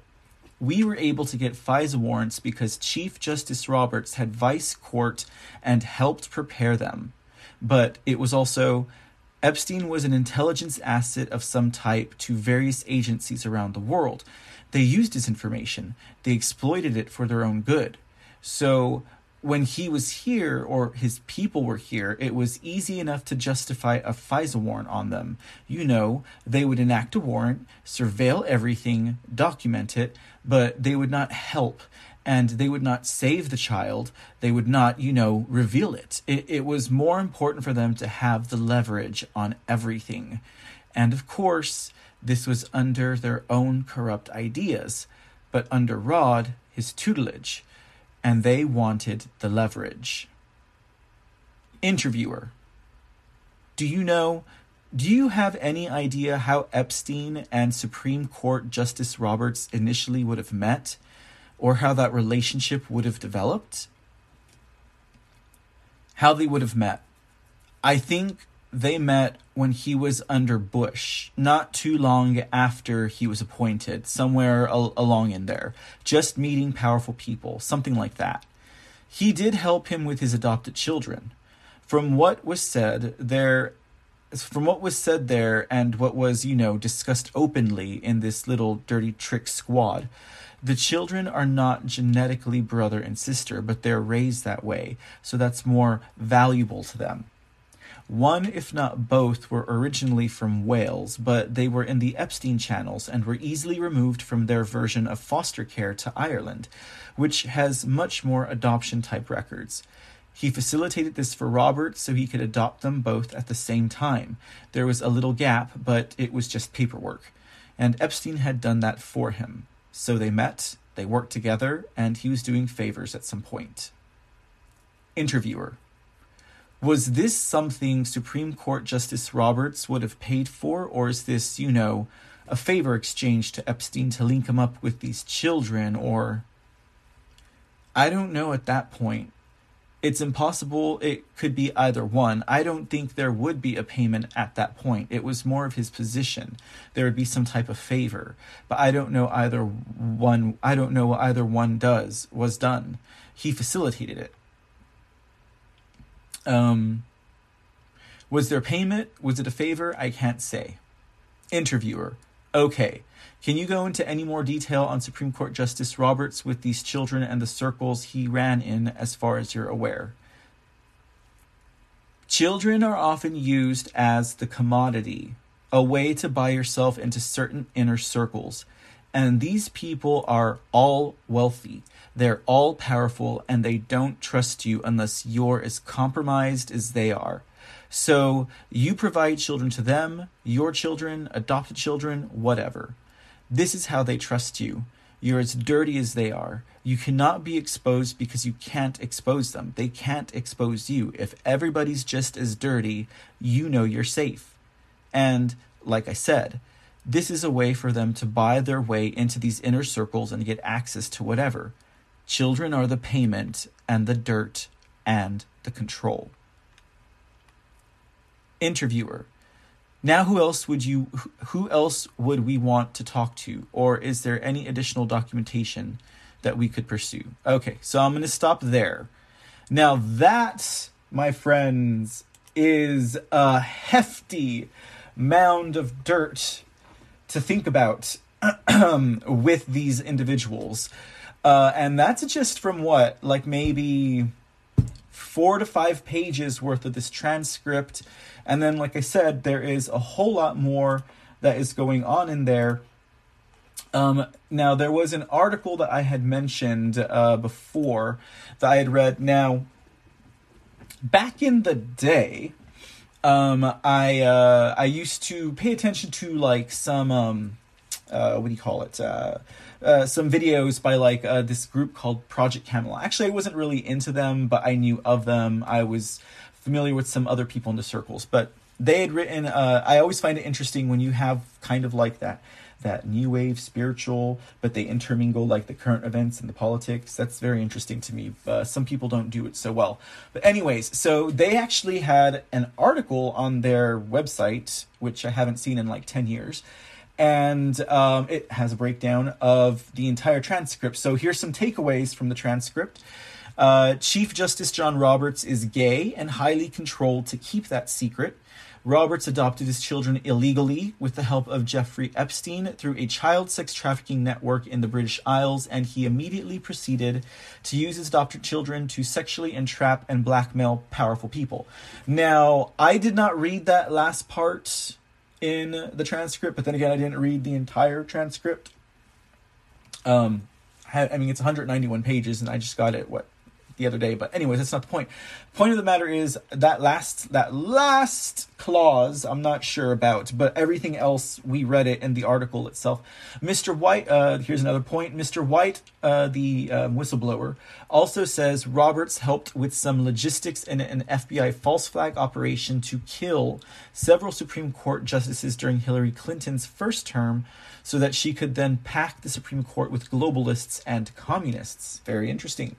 S1: We were able to get FISA warrants because Chief Justice Roberts had FISA court and helped prepare them. But it was also Epstein was an intelligence asset of some type to various agencies around the world. They used his information, they exploited it for their own good. So when he was here or his people were here, it was easy enough to justify a FISA warrant on them. You know, they would enact a warrant, surveil everything, document it, but they would not help and they would not save the child. They would not, you know, reveal it. it. It was more important for them to have the leverage on everything. And of course, this was under their own corrupt ideas, but under Rod, his tutelage and they wanted the leverage. Interviewer Do you know? Do you have any idea how Epstein and Supreme Court Justice Roberts initially would have met, or how that relationship would have developed? How they would have met. I think they met when he was under Bush, not too long after he was appointed, somewhere al- along in there, just meeting powerful people, something like that. He did help him with his adopted children. From what was said, there from what was said there and what was, you know, discussed openly in this little dirty trick squad, the children are not genetically brother and sister, but they're raised that way, so that's more valuable to them. One, if not both, were originally from Wales, but they were in the Epstein channels and were easily removed from their version of foster care to Ireland, which has much more adoption type records. He facilitated this for Robert so he could adopt them both at the same time. There was a little gap, but it was just paperwork. And Epstein had done that for him. So they met, they worked together, and he was doing favors at some point. Interviewer Was this something Supreme Court Justice Roberts would have paid for, or is this, you know, a favor exchanged to Epstein to link him up with these children, or. I don't know at that point it's impossible. It could be either one. I don't think there would be a payment at that point. It was more of his position. There would be some type of favor, but I don't know either one. I don't know what either one does was done. He facilitated it. Um, was there payment? Was it a favor? I can't say. Interviewer. Okay. Can you go into any more detail on Supreme Court Justice Roberts with these children and the circles he ran in, as far as you're aware? Children are often used as the commodity, a way to buy yourself into certain inner circles. And these people are all wealthy. They're all powerful and they don't trust you unless you're as compromised as they are. So you provide children to them, your children, adopted children, whatever. This is how they trust you. You're as dirty as they are. You cannot be exposed because you can't expose them. They can't expose you. If everybody's just as dirty, you know you're safe. And, like I said, this is a way for them to buy their way into these inner circles and get access to whatever. Children are the payment and the dirt and the control. Interviewer now, who else would you? Who else would we want to talk to, or is there any additional documentation that we could pursue? Okay, so I'm going to stop there. Now that, my friends, is a hefty mound of dirt to think about with these individuals. Uh, and that's just from what, like maybe four to five pages worth of this transcript and then, like I said, there is a whole lot more that is going on in there. Um, now, there was an article that I had mentioned uh, before that I had read. Now, back in the day, um, I uh, I used to pay attention to like some um, uh, what do you call it? Uh, some videos by like uh, this group called Project Camelot. Actually, I wasn't really into them, but I knew of them. I was familiar with some other people in the circles, but they had written. Uh, I always find it interesting when you have kind of like that that new wave spiritual, but they intermingle like the current events and the politics. That's very interesting to me. Uh, some people don't do it so well. But, anyways, so they actually had an article on their website, which I haven't seen in like 10 years. And um, it has a breakdown of the entire transcript. So here's some takeaways from the transcript. Uh, Chief Justice John Roberts is gay and highly controlled to keep that secret. Roberts adopted his children illegally with the help of Jeffrey Epstein through a child sex trafficking network in the British Isles, and he immediately proceeded to use his adopted children to sexually entrap and blackmail powerful people. Now, I did not read that last part in the transcript, but then again, I didn't read the entire transcript. Um, I mean, it's 191 pages, and I just got it, what, the other day. But anyways, that's not the point. Point of the matter is that last that last clause I'm not sure about, but everything else we read it in the article itself. Mr. White, uh, here's another point. Mr. White, uh, the um, whistleblower, also says Roberts helped with some logistics in an FBI false flag operation to kill several Supreme Court justices during Hillary Clinton's first term so that she could then pack the Supreme Court with globalists and communists. Very interesting.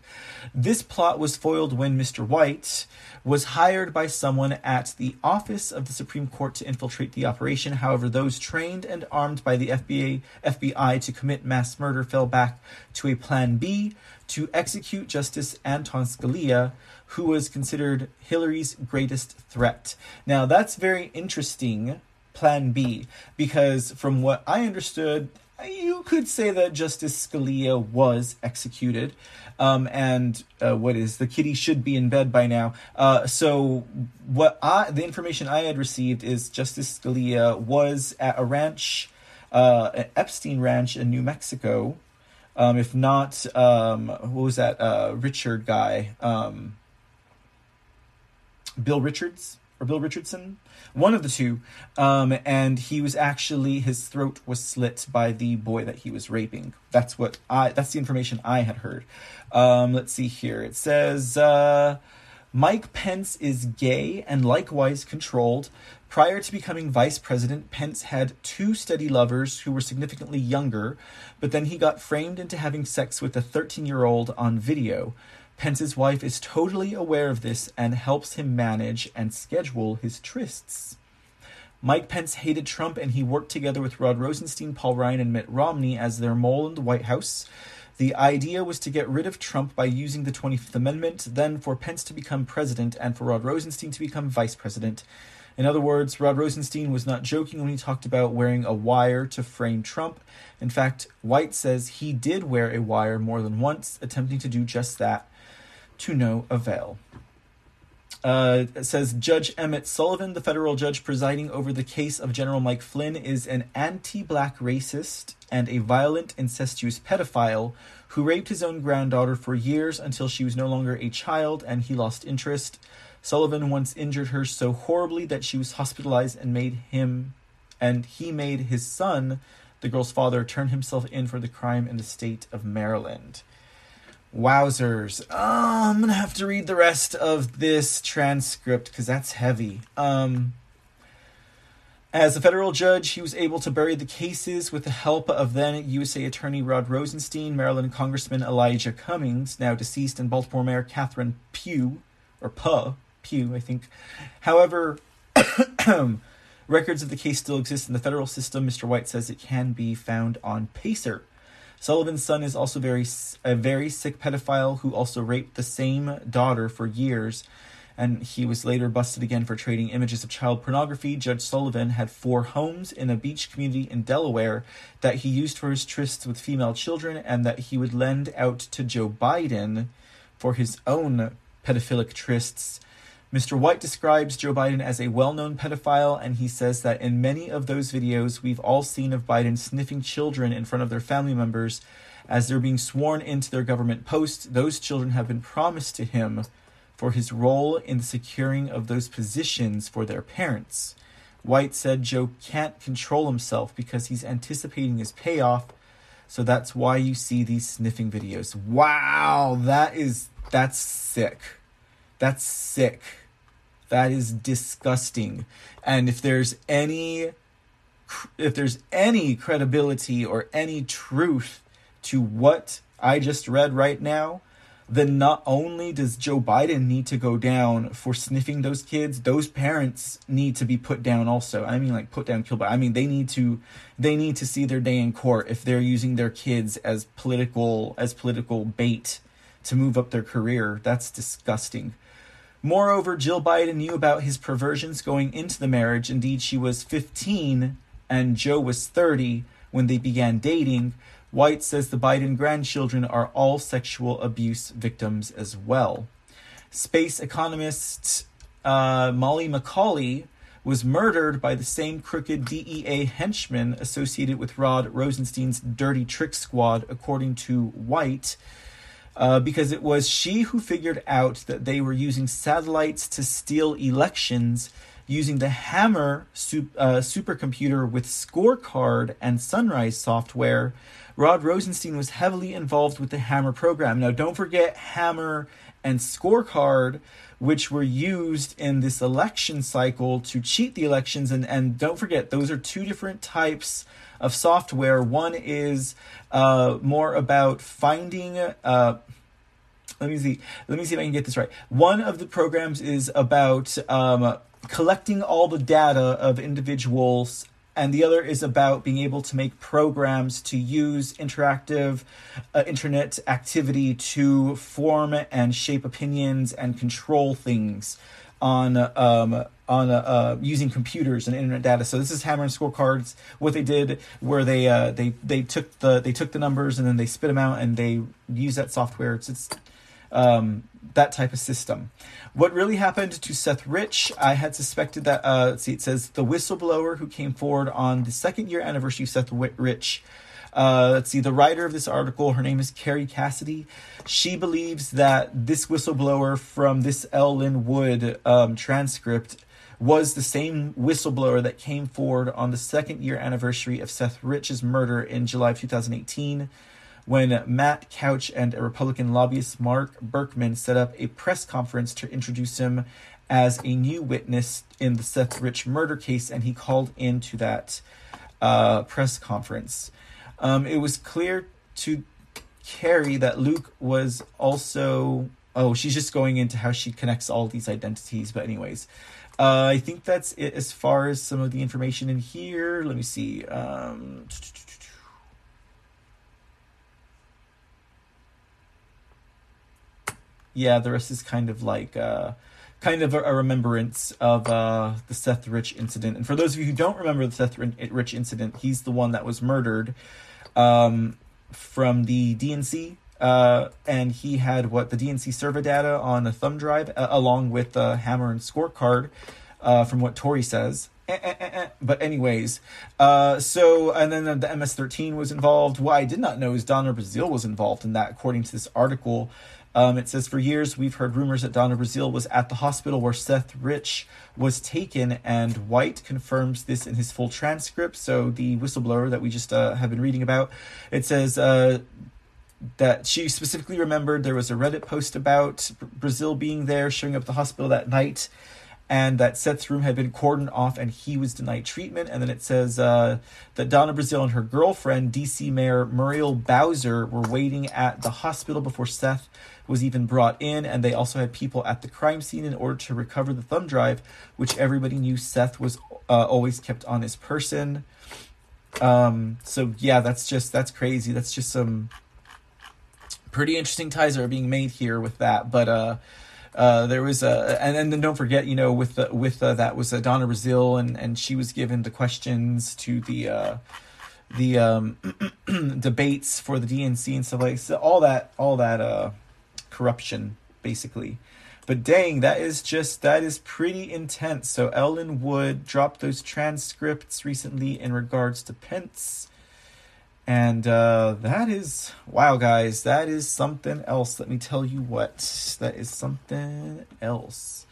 S1: This plot was foiled when Mr. White was hired by someone at the office of the Supreme Court to infiltrate the operation. However, those trained and armed by the FBI, FBI to commit mass murder fell back to a plan B to execute Justice Anton Scalia, who was considered Hillary's greatest threat. Now, that's very interesting, Plan B, because from what I understood, you could say that Justice Scalia was executed, um, and uh, what is the kitty should be in bed by now. Uh, so, what I the information I had received is Justice Scalia was at a ranch, uh, an Epstein Ranch in New Mexico. Um, if not, um, what was that uh, Richard guy? Um, Bill Richards or Bill Richardson, one of the two. Um, and he was actually his throat was slit by the boy that he was raping. That's what I. That's the information I had heard. Um, let's see here. It says uh, Mike Pence is gay and likewise controlled. Prior to becoming vice president, Pence had two steady lovers who were significantly younger, but then he got framed into having sex with a 13 year old on video. Pence's wife is totally aware of this and helps him manage and schedule his trysts. Mike Pence hated Trump and he worked together with Rod Rosenstein, Paul Ryan, and Mitt Romney as their mole in the White House. The idea was to get rid of Trump by using the 25th Amendment, then for Pence to become president and for Rod Rosenstein to become vice president. In other words, Rod Rosenstein was not joking when he talked about wearing a wire to frame Trump. In fact, White says he did wear a wire more than once, attempting to do just that to no avail. Uh, says Judge Emmett Sullivan, the federal judge presiding over the case of General Mike Flynn, is an anti black racist and a violent, incestuous pedophile who raped his own granddaughter for years until she was no longer a child and he lost interest. Sullivan once injured her so horribly that she was hospitalized and made him and he made his son, the girl's father, turn himself in for the crime in the state of Maryland. Wowzers. Oh, I'm gonna have to read the rest of this transcript because that's heavy. Um, as a federal judge, he was able to bury the cases with the help of then USA Attorney Rod Rosenstein, Maryland Congressman Elijah Cummings, now deceased, and Baltimore Mayor Catherine Pugh, or Puh, Pugh, I think. However, records of the case still exist in the federal system. Mr. White says it can be found on Pacer. Sullivan's son is also very a very sick pedophile who also raped the same daughter for years, and he was later busted again for trading images of child pornography. Judge Sullivan had four homes in a beach community in Delaware that he used for his trysts with female children, and that he would lend out to Joe Biden for his own pedophilic trysts. Mr. White describes Joe Biden as a well known pedophile, and he says that in many of those videos, we've all seen of Biden sniffing children in front of their family members as they're being sworn into their government posts. Those children have been promised to him for his role in the securing of those positions for their parents. White said Joe can't control himself because he's anticipating his payoff, so that's why you see these sniffing videos. Wow, that is that's sick. That's sick. That is disgusting. And if there's any if there's any credibility or any truth to what I just read right now, then not only does Joe Biden need to go down for sniffing those kids, those parents need to be put down also. I mean like put down kill by I mean they need to they need to see their day in court if they're using their kids as political as political bait to move up their career. That's disgusting. Moreover, Jill Biden knew about his perversions going into the marriage. Indeed, she was 15 and Joe was 30 when they began dating. White says the Biden grandchildren are all sexual abuse victims as well. Space economist uh, Molly Macauley was murdered by the same crooked DEA henchman associated with Rod Rosenstein's dirty trick squad, according to White uh, because it was she who figured out that they were using satellites to steal elections using the Hammer sup- uh, supercomputer with Scorecard and Sunrise software. Rod Rosenstein was heavily involved with the Hammer program. Now, don't forget Hammer and Scorecard, which were used in this election cycle to cheat the elections. And, and don't forget, those are two different types of software. One is uh, more about finding uh, let me see. Let me see if I can get this right. One of the programs is about um, collecting all the data of individuals and the other is about being able to make programs to use interactive uh, internet activity to form and shape opinions and control things on um, on uh, uh, using computers and internet data. So this is Hammer and Scorecards. What they did, where they uh, they they took the they took the numbers and then they spit them out and they use that software. It's it's um, that type of system. What really happened to Seth Rich? I had suspected that. Uh, see, it says the whistleblower who came forward on the second year anniversary of Seth Rich. Uh, let's see, the writer of this article, her name is Kerry Cassidy. She believes that this whistleblower from this L. Lin Wood um, transcript was the same whistleblower that came forward on the second year anniversary of Seth Rich's murder in July of 2018 when Matt Couch and a Republican lobbyist, Mark Burkman, set up a press conference to introduce him as a new witness in the Seth Rich murder case, and he called into that uh, press conference. Um, it was clear to Kerry that Luke was also. Oh, she's just going into how she connects all these identities. But, anyways, uh, I think that's it as far as some of the information in here. Let me see. Um, yeah, the rest is kind of like uh, kind of a, a remembrance of uh, the Seth Rich incident. And for those of you who don't remember the Seth Rich incident, he's the one that was murdered um, from the DNC. Uh, and he had what the DNC server data on a thumb drive, uh, along with the hammer and scorecard, uh, from what Tori says. Eh, eh, eh, but anyways, uh, so and then the MS-13 was involved. What I did not know is Donna Brazile was involved in that, according to this article. Um, it says, For years, we've heard rumors that Donna Brazile was at the hospital where Seth Rich was taken, and White confirms this in his full transcript. So, the whistleblower that we just uh, have been reading about, it says, uh, that she specifically remembered there was a Reddit post about Brazile being there, showing up at the hospital that night, and that Seth's room had been cordoned off and he was denied treatment. And then it says uh, that Donna Brazile and her girlfriend, DC Mayor Muriel Bowser, were waiting at the hospital before Seth was even brought in. And they also had people at the crime scene in order to recover the thumb drive, which everybody knew Seth was uh, always kept on his person. Um, so yeah, that's just, that's crazy. That's just some pretty interesting ties are being made here with that. But, uh, uh, there was a, and, and then don't forget, you know, with the, with uh, that was uh, Donna Brazile, and and she was given the questions to the uh, the um, debates for the DNC and stuff like so all that all that uh, corruption basically. But dang, that is just that is pretty intense. So L. Lin Wood dropped those transcripts recently in regards to Pence. And uh, that is, wow, guys, that is something else. Let me tell you what. That is something else.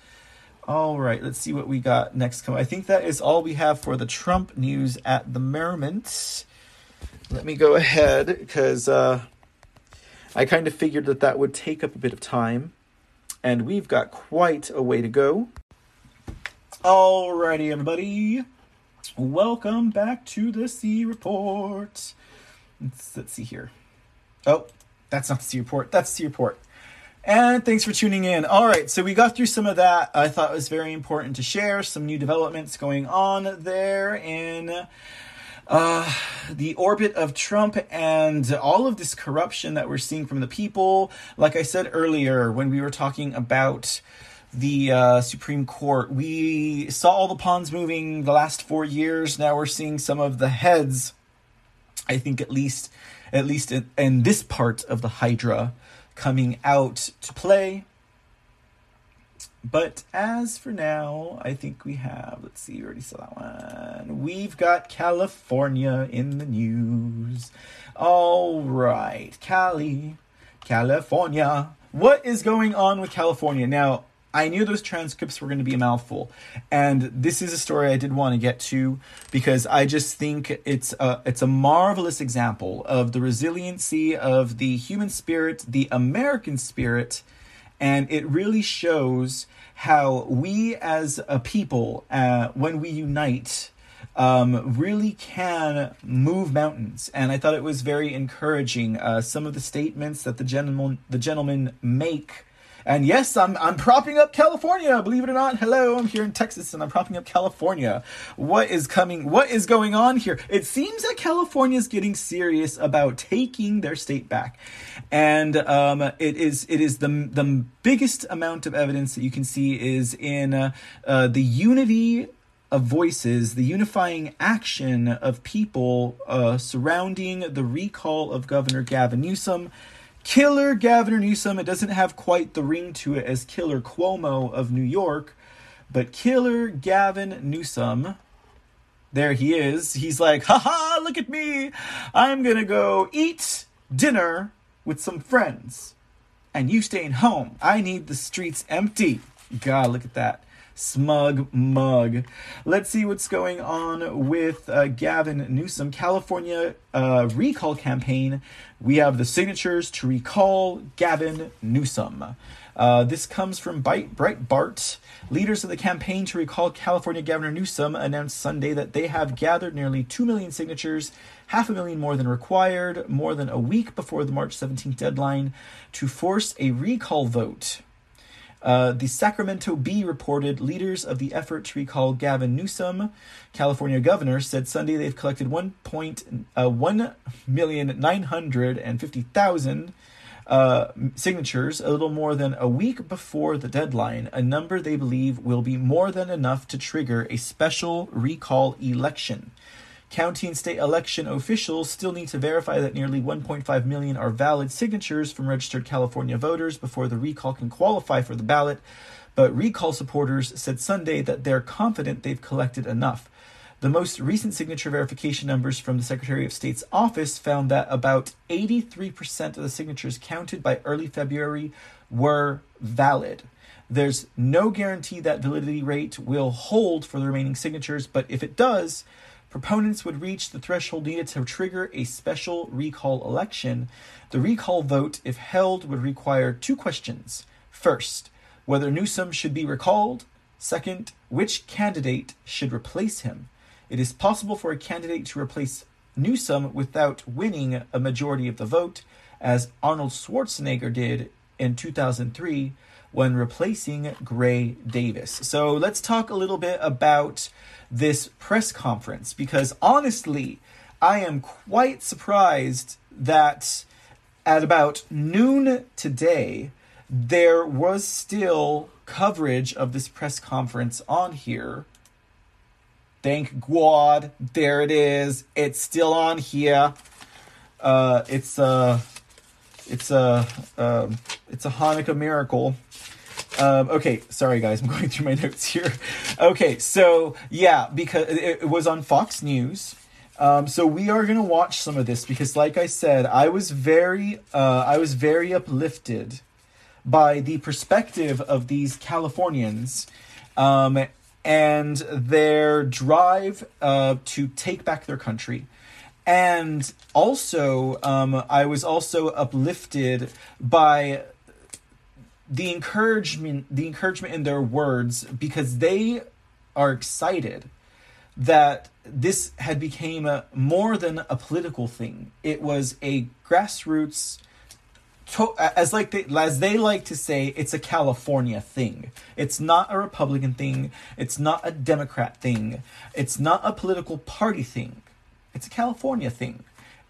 S1: All right, let's see what we got next. Come, I think that is all we have for the Trump news at the moment. Let me go ahead because uh, I kind of figured that that would take up a bit of time, and we've got quite a way to go. Alrighty, everybody. Welcome back to the C Report. Let's, let's see here. Oh, that's not the C report. That's the C report. And thanks for tuning in. All right, so we got through some of that. I thought was very important to share some new developments going on there in uh, the orbit of Trump and all of this corruption that we're seeing from the people. Like I said earlier, when we were talking about the uh, Supreme Court, we saw all the pawns moving the last four years. Now we're seeing some of the heads I think at least at least in, this part of the Hydra coming out to play. But as for now, I think we have, let's see, you already saw that one. We've got California in the news. All right, Cali, California. What is going on with California? Now, I knew those transcripts were going to be a mouthful, and this is a story I did want to get to because I just think it's a it's a marvelous example of the resiliency of the human spirit, the American spirit, and it really shows how we as a people, uh, when we unite, um, really can move mountains. And I thought it was very encouraging. Uh, some of the statements that the gentleman the gentleman make. And yes, I'm I'm propping up California. Believe it or not. Hello, I'm here in Texas, and I'm propping up California. What is coming? What is going on here? It seems that California is getting serious about taking their state back, and um, it is it is the the biggest amount of evidence that you can see is in uh, uh, the unity of voices, the unifying action of people uh, surrounding the recall of Governor Gavin Newsom. Killer Gavin Newsom, it doesn't have quite the ring to it as Killer Cuomo of New York, but Killer Gavin Newsom, there he is. He's like, haha, look at me. I'm gonna go eat dinner with some friends. And you staying home. I need the streets empty. God, look at that smug mug. Let's see what's going on with uh, Gavin Newsom. California uh, recall campaign. We have the signatures to recall Gavin Newsom. Uh, this comes from Breitbart. Leaders of the campaign to recall California Governor Newsom announced Sunday that they have gathered nearly 2 million signatures, half a million more than required, more than a week before the March 17th deadline, to force a recall vote. Uh, the Sacramento Bee reported leaders of the effort to recall Gavin Newsom, California governor, said Sunday they've collected 1.1,950,000 uh, uh, signatures, a little more than a week before the deadline, a number they believe will be more than enough to trigger a special recall election. County and state election officials still need to verify that nearly 1.5 million are valid signatures from registered California voters before the recall can qualify for the ballot. But recall supporters said Sunday that they're confident they've collected enough. The most recent signature verification numbers from the Secretary of State's office found that about 83% of the signatures counted by early February were valid. There's no guarantee that validity rate will hold for the remaining signatures, but if it does, proponents would reach the threshold needed to trigger a special recall election. The recall vote, if held, would require two questions. First, whether Newsom should be recalled. Second, which candidate should replace him. It is possible for a candidate to replace Newsom without winning a majority of the vote, as Arnold Schwarzenegger did in 2003 when replacing Gray Davis. So let's talk a little bit about this press conference because honestly, I am quite surprised that at about noon today, there was still coverage of this press conference on here. Thank God, there it is. It's still on here. Uh, it's a, it's a, uh, it's a Hanukkah miracle. Um, okay, sorry guys, I'm going through my notes here. Okay, so yeah, because it, it was on Fox News. Um, so we are gonna watch some of this because, like I said, I was very, uh, I was very uplifted by the perspective of these Californians um, and their drive uh, to take back their country. And also, um, I was also uplifted by the encouragement the encouragement in their words because they are excited that this had became a, more than a political thing. It was a grassroots to, as like they, as they like to say it's a california thing. It's not a republican thing. It's not a democrat thing. It's not a political party thing it's a california thing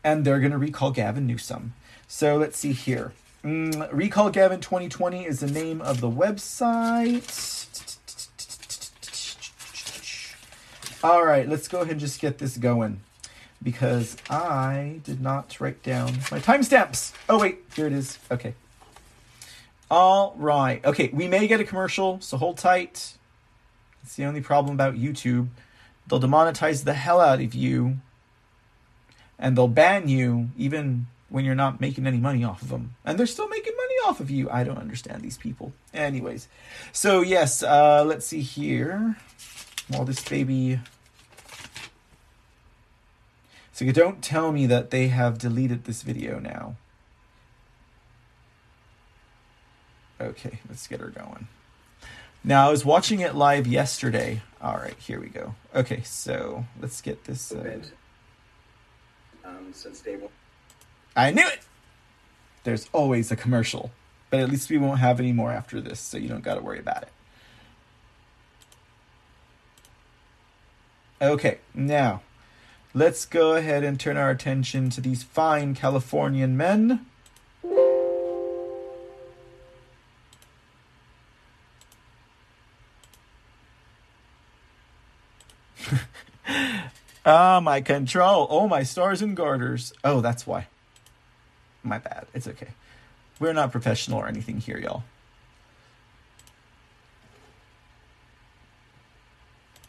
S1: and they're going to recall gavin newsom so let's see here Mm, Recall Gavin 2020 is the name of the website. All right, let's go ahead and just get this going because I did not write down my timestamps. Oh, wait, here it is. Okay. All right. Okay, we may get a commercial, so hold tight. It's the only problem about YouTube. They'll demonetize the hell out of you and they'll ban you even when you're not making any money off of them and they're still making money off of you. I don't understand these people. Anyways. So yes uh let's see here. While this baby. So you don't tell me that they have deleted this video now. Okay let's get her going. Now I was watching it live yesterday. All right, here we go. Okay, so let's get this. Uh,
S2: um, since day one.
S1: I knew it. There's always a commercial, but at least we won't have any more after this, so you don't got to worry about it. Okay, now let's go ahead and turn our attention to these fine Californian men. Ah, my control. Oh, my stars and garters. Oh, that's why. My bad. It's okay. We're not professional or anything here, y'all.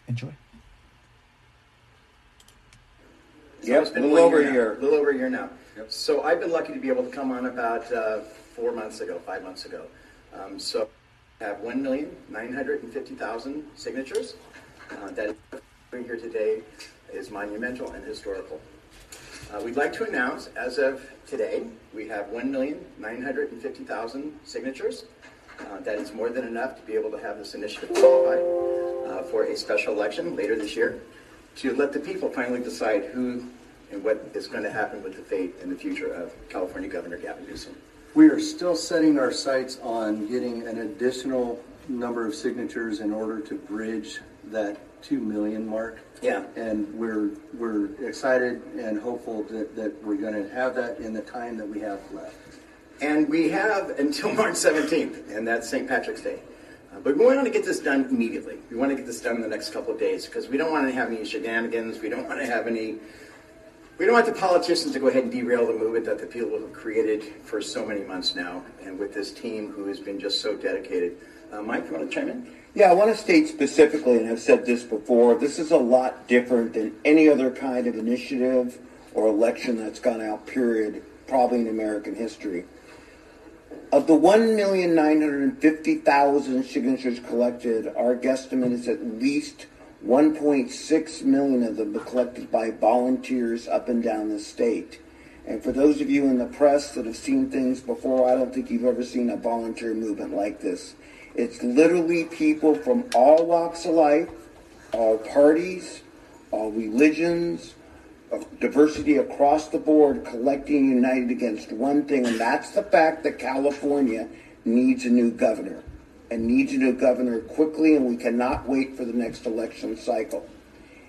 S1: Enjoy.
S2: So
S3: Yep,
S2: it's
S3: a little over a
S2: now.
S3: year.
S2: A little over a year now.
S3: Yep.
S2: So I've been lucky to be able to come on about uh, four months ago, five months ago. Um, so I have 1,950,000 signatures. Uh, that is here today is monumental and historical. Uh, we'd like to announce, as of today, we have 1,950,000 signatures. Uh, that is more than enough to be able to have this initiative qualify uh, for a special election later this year to let the people finally decide who and what is going to happen with the fate and the future of California Governor Gavin Newsom.
S3: We are still setting our sights on getting an additional number of signatures in order to bridge that two million mark.
S2: Yeah.
S3: And we're, we're excited and hopeful that, that we're gonna have that in the time that we have left.
S2: And we have until March 17th, and that's St. Patrick's Day. Uh, but we want to get this done immediately. We want to get this done in the next couple of days because we don't want to have any shenanigans. We don't want to have any. We don't want the politicians to go ahead and derail the movement that the people have created for so many months now, and with this team who has been just so dedicated. Uh, Mike, you want to chime in?
S4: Yeah, I want to state specifically, and I've said this before, this is a lot different than any other kind of initiative or election that's gone out, period, probably in American history. Of the 1,950,000 signatures collected, our guesstimate is at least 1.6 million of them were collected by volunteers up and down the state. And for those of you in the press that have seen things before, I don't think you've ever seen a volunteer movement like this. It's literally people from all walks of life, all parties, all religions, diversity across the board collecting united against one thing, and that's the fact that California needs a new governor and needs a new governor quickly, and we cannot wait for the next election cycle.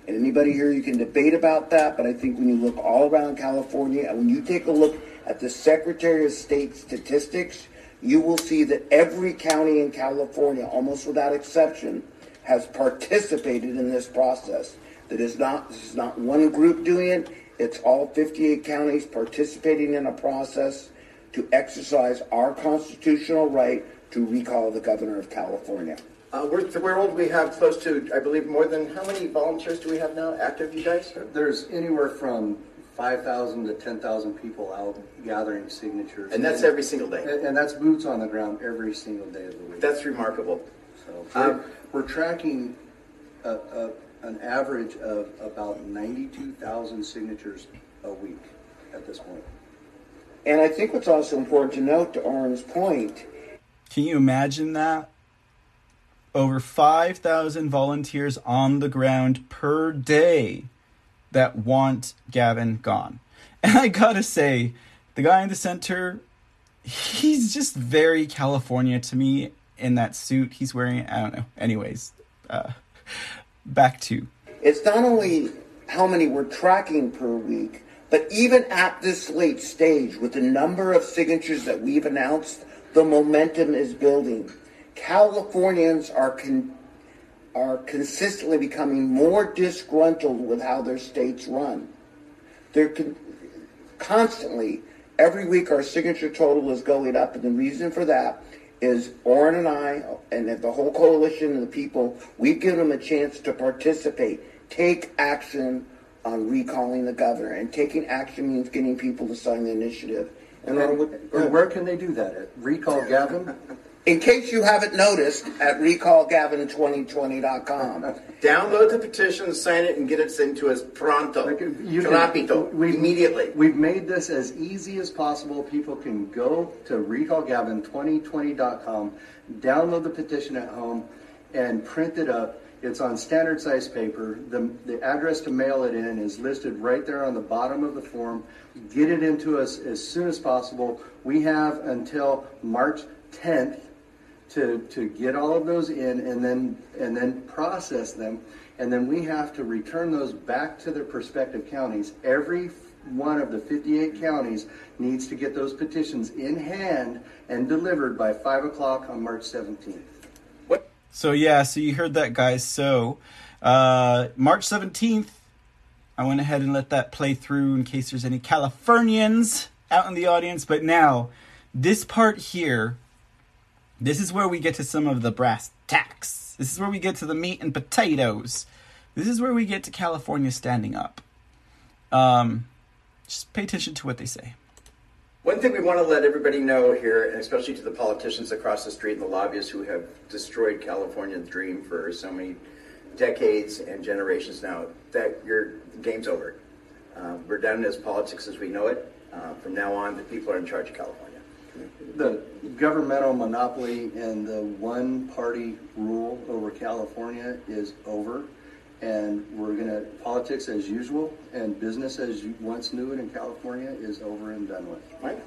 S4: And anybody here, you can debate about that, but I think when you look all around California and when you take a look at the Secretary of State statistics, you will see that every county in California, almost without exception, has participated in this process. That is not this is not one group doing it. It's all 58 counties participating in a process to exercise our constitutional right to recall the governor of California.
S2: Uh, we're, we're old. We have close to, I believe, more than how many volunteers do we have now active, you guys?
S3: There's anywhere from five thousand to ten thousand people out gathering signatures.
S2: And that's every single day.
S3: And, and that's boots on the ground every single day of the week.
S2: That's remarkable.
S3: So
S2: Um,
S3: we're, we're tracking a, a, an average of about 92,000 signatures a week at this point.
S4: And I think what's also important to note, to Orrin's point,
S1: Can you imagine that? Over 5,000 volunteers on the ground per day that want Gavin gone. And I gotta say, the guy in the center, he's just very California to me in that suit he's wearing. I don't know. Anyways, uh, back to.
S4: it's not only how many we're tracking per week, but even at this late stage, with the number of signatures that we've announced, the momentum is building. Californians are are consistently becoming more disgruntled with how their states run. They're con- constantly, every week, our signature total is going up, and the reason for that is Orrin and I, and the whole coalition of the people, we've given them a chance to participate, take action on recalling the governor, and taking action means getting people to sign the initiative. And,
S3: And where can they do that? At Recall Gavin?
S4: In case you haven't noticed, at recallgavin2020.com.
S2: Download the petition, sign it, and get it sent to us pronto.
S3: Like, you can-
S2: Rapito.
S3: we've-
S2: Immediately.
S3: We've made this as easy as possible. People can go to recallgavin2020.com, download the petition at home, and print it up. It's on standard size paper. The, the address to mail it in is listed right there on the bottom of the form. Get it into us as soon as possible. We have until March 10th to, to get all of those in and then and then process them and then we have to return those back to their prospective counties every one of the 58 counties needs to get those petitions in hand and delivered by 5 o'clock on march 17th
S2: What?
S1: So yeah, so you heard that, guys. So uh, March seventeenth, I went ahead and let that play through in case there's any Californians out in the audience. But now, this part here, this is where we get to some of the brass tacks. This is where we get to the meat and potatoes. This is where we get to California standing up. Um, just pay attention to what they say.
S2: One thing we want to let everybody know here, and especially to the politicians across the street and the lobbyists who have destroyed California's dream for so many decades and generations now, that your game's over. Uh, we're done as politics as we know it. Uh, from now on, the people are in charge of California.
S3: The governmental monopoly and the one party rule over california is over and we're going to politics as usual and business as you once knew it in california is over and done with
S2: Right?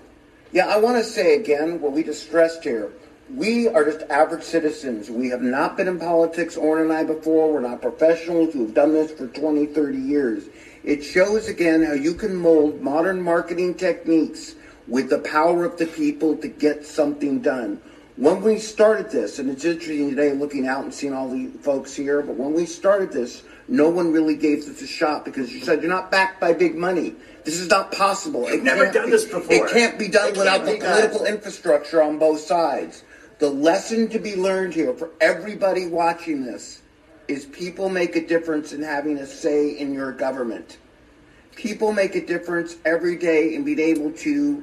S4: Yeah, I want to say again what we just stressed here. We are just average citizens. We have not been in politics, Orrin and I, before. We're not professionals who have done this for 20, 30 years. It shows again how you can mold modern marketing techniques with the power of the people to get something done. When we started this, and it's interesting today looking out and seeing all the folks here, but when we started this, no one really gave this a shot because you said you're not backed by big money. This is not possible. It
S2: never
S4: can't
S2: done
S4: be-
S2: this before.
S4: It can't be done
S2: It
S4: without the
S2: done.
S4: political infrastructure on both sides. The lesson to be learned here for everybody watching this is people make a difference in having a say in your government. People make a difference every day in being able to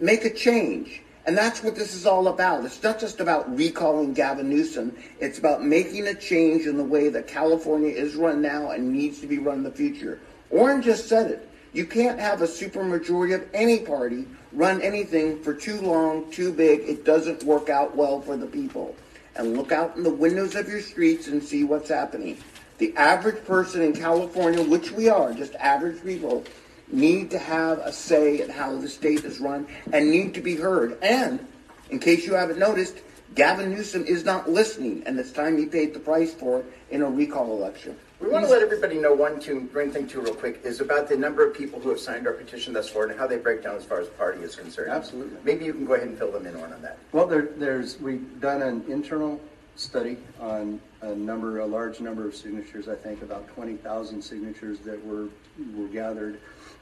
S4: make a change. And that's what this is all about. It's not just about recalling Gavin Newsom. It's about making a change in the way that California is run now and needs to be run in the future. Orrin just said it. You can't have a supermajority of any party run anything for too long, too big. It doesn't work out well for the people. And look out in the windows of your streets and see what's happening. The average person in California, which we are, just average people, need to have a say in how the state is run and need to be heard. And, in case you haven't noticed, Gavin Newsom is not listening, and it's time he paid the price for it in a recall election.
S2: We want to let everybody know one, two, one thing too, real quick, is about the number of people who have signed our petition thus far and how they break down as far as party is concerned.
S3: Absolutely.
S2: Maybe you can go ahead and fill them in on that.
S3: Well, there, there's, we've done an internal study on a number, a large number of signatures, I think about twenty thousand signatures that were, were gathered.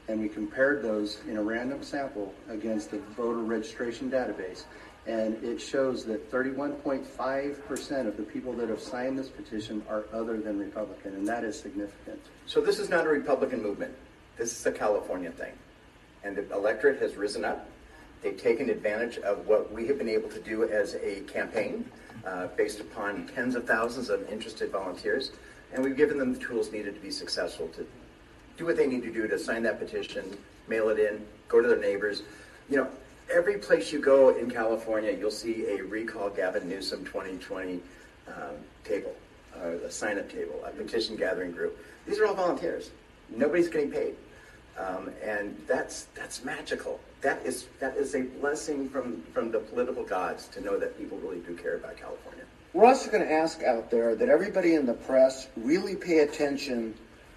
S3: And we compared those in a random sample against the voter registration database. And it shows that thirty-one point five percent of the people that have signed this petition are other than Republican, and that is significant.
S2: So this is not a Republican movement. This is a California thing. And the electorate has risen up. They've taken advantage of what we have been able to do as a campaign uh, based upon tens of thousands of interested volunteers. And we've given them the tools needed to be successful to do what they need to do to sign that petition, mail it in, go to their neighbors. You know, every place you go in California, you'll see a recall Gavin Newsom 2020 um, table, uh, a sign-up table, a petition gathering group. These are all volunteers. Nobody's getting paid, um, and that's that's magical. That is that is a blessing from from the political gods to know that people really do care about California.
S4: We're also going to ask out there that everybody in the press really pay attention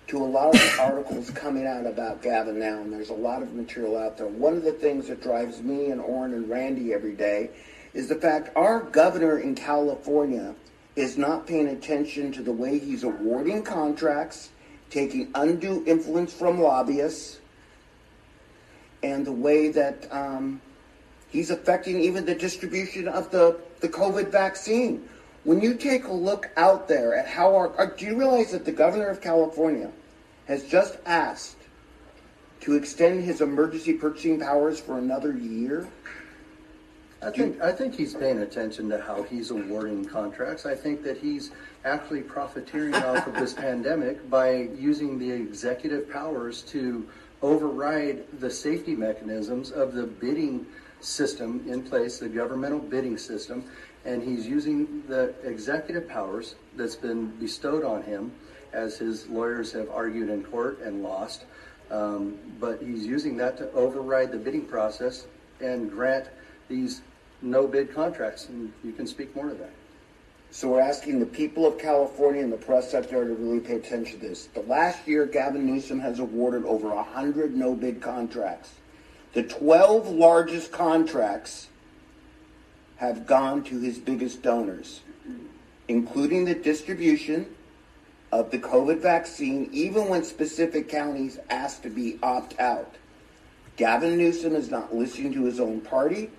S4: to a lot of articles coming out about Gavin now, and there's a lot of material out there. One of the things that drives me and Orrin and Randy every day is the fact our governor in California is not paying attention to the way he's awarding contracts, taking undue influence from lobbyists, and the way that um, he's affecting even the distribution of the, the COVID vaccine. When you take a look out there at how our, our- do you realize that the governor of California has just asked to extend his emergency purchasing powers for another year?
S3: I think, I think he's paying attention to how he's awarding contracts. I think that he's actually profiteering off of this pandemic by using the executive powers to override the safety mechanisms of the bidding system in place, the governmental bidding system. And he's using the executive powers that's been bestowed on him, as his lawyers have argued in court and lost. Um, but he's using that to override the bidding process and grant these no bid contracts. And you can speak more to that.
S4: So we're asking the people of California and the press sector to really pay attention to this. The last year, Gavin Newsom has awarded over 100 no bid contracts. The 12 largest contracts have gone to his biggest donors, including the distribution of the COVID vaccine, even when specific counties asked to be opt out. Gavin Newsom is not listening to his own party.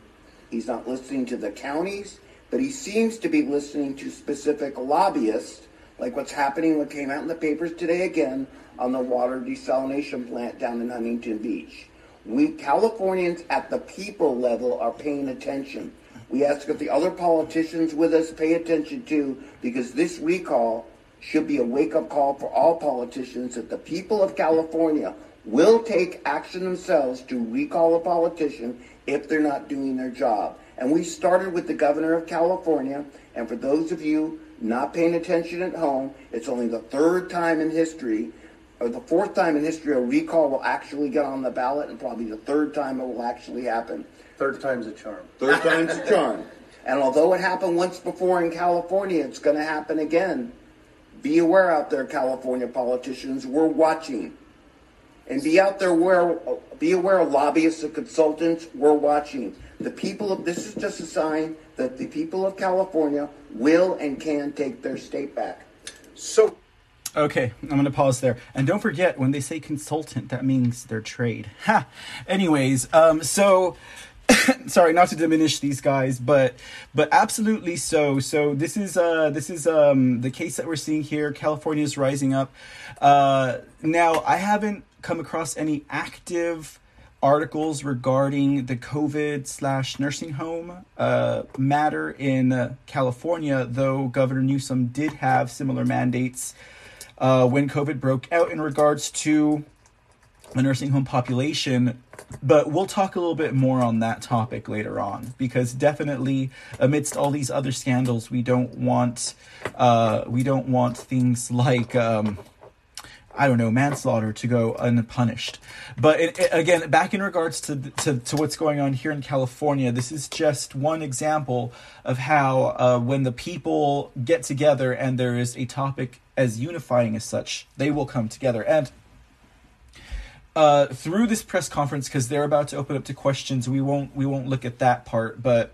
S4: He's not listening to the counties, but he seems to be listening to specific lobbyists, like what's happening, what came out in the papers today again on the water desalination plant down in Huntington Beach. We Californians at the people level are paying attention. We ask that the other politicians with us pay attention too, because this recall should be a wake up call for all politicians that the people of California will take action themselves to recall a politician if they're not doing their job. And we started with the governor of California. And for those of you not paying attention at home, it's only the third time in history, or the fourth time in history, a recall will actually get on the ballot, and probably the third time it will actually happen.
S3: Third time's a charm.
S4: Third time's a charm. And although it happened once before in California, it's going to happen again. Be aware out there, California politicians. We're watching. And be out there where be aware of lobbyists and consultants. We're watching. The people of this is just a sign that the people of California will and can take their state back.
S1: So Okay, I'm going to pause there. And don't forget, when they say consultant, that means their trade. Ha! Anyways, um, so sorry not to diminish these guys but but absolutely so. So this is uh this is um the case that we're seeing here. California is rising up. Uh now i haven't come across any active articles regarding the covid slash nursing home uh matter in uh, california though governor newsom did have similar mandates uh when covid broke out in regards to the nursing home population but we'll talk a little bit more on that topic later on because definitely amidst all these other scandals we don't want uh, we don't want things like um, I don't know manslaughter to go unpunished. But it, it, again, back in regards to, to to what's going on here in California, this is just one example of how uh, when the people get together and there is a topic as unifying as such, they will come together and uh, through this press conference because they're about to open up to questions. We won't we won't look at that part, but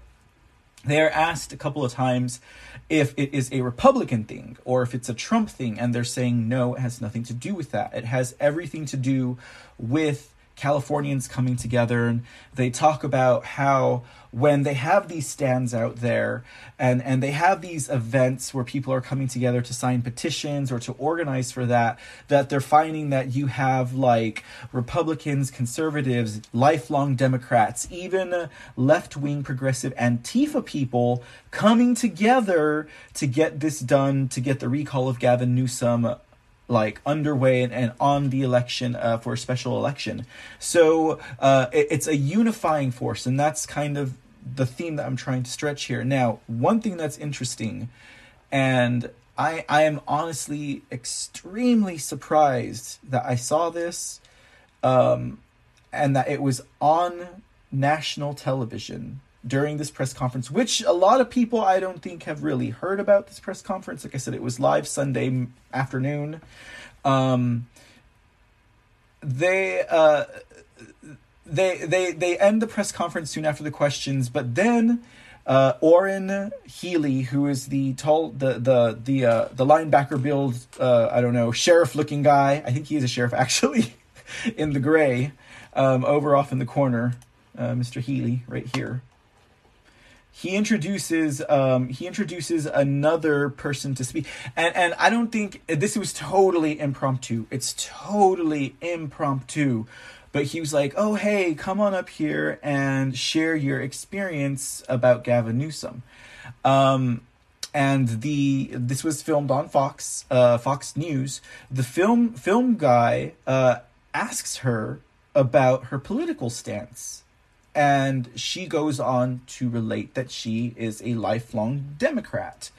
S1: they are asked a couple of times if it is a Republican thing or if it's a Trump thing, and they're saying no, it has nothing to do with that. It has everything to do with Californians coming together and they talk about how when they have these stands out there and and they have these events where people are coming together to sign petitions or to organize for that that they're finding that you have like Republicans, conservatives, lifelong Democrats, even left-wing progressive Antifa people coming together to get this done to get the recall of Gavin Newsom like underway and, and on the election uh, for a special election. So uh, it, it's a unifying force, and that's kind of the theme that I'm trying to stretch here. Now, one thing that's interesting, and I I am honestly extremely surprised that I saw this, um, and that it was on national television during this press conference, which a lot of people I don't think have really heard about this press conference. Like I said, it was live Sunday afternoon. Um, they uh, they they they end the press conference soon after the questions, but then uh, Orrin Heatlie, who is the tall the the the uh, the linebacker build, uh, I don't know sheriff looking guy. I think he is a sheriff actually, in the gray, um, over off in the corner, uh, Mr. Heatlie right here he introduces um he introduces another person to speak. And and i don't think this was totally impromptu. It's totally impromptu. But he was like oh hey come on up here and share your experience about gavin newsom. Um and the this was filmed on fox uh fox news. The film film guy uh asks her about her political stance And she goes on to relate that she is a lifelong Democrat.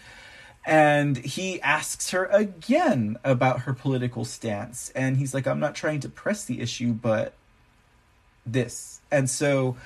S1: And he asks her again about her political stance. And he's like, I'm not trying to press the issue, but this. And so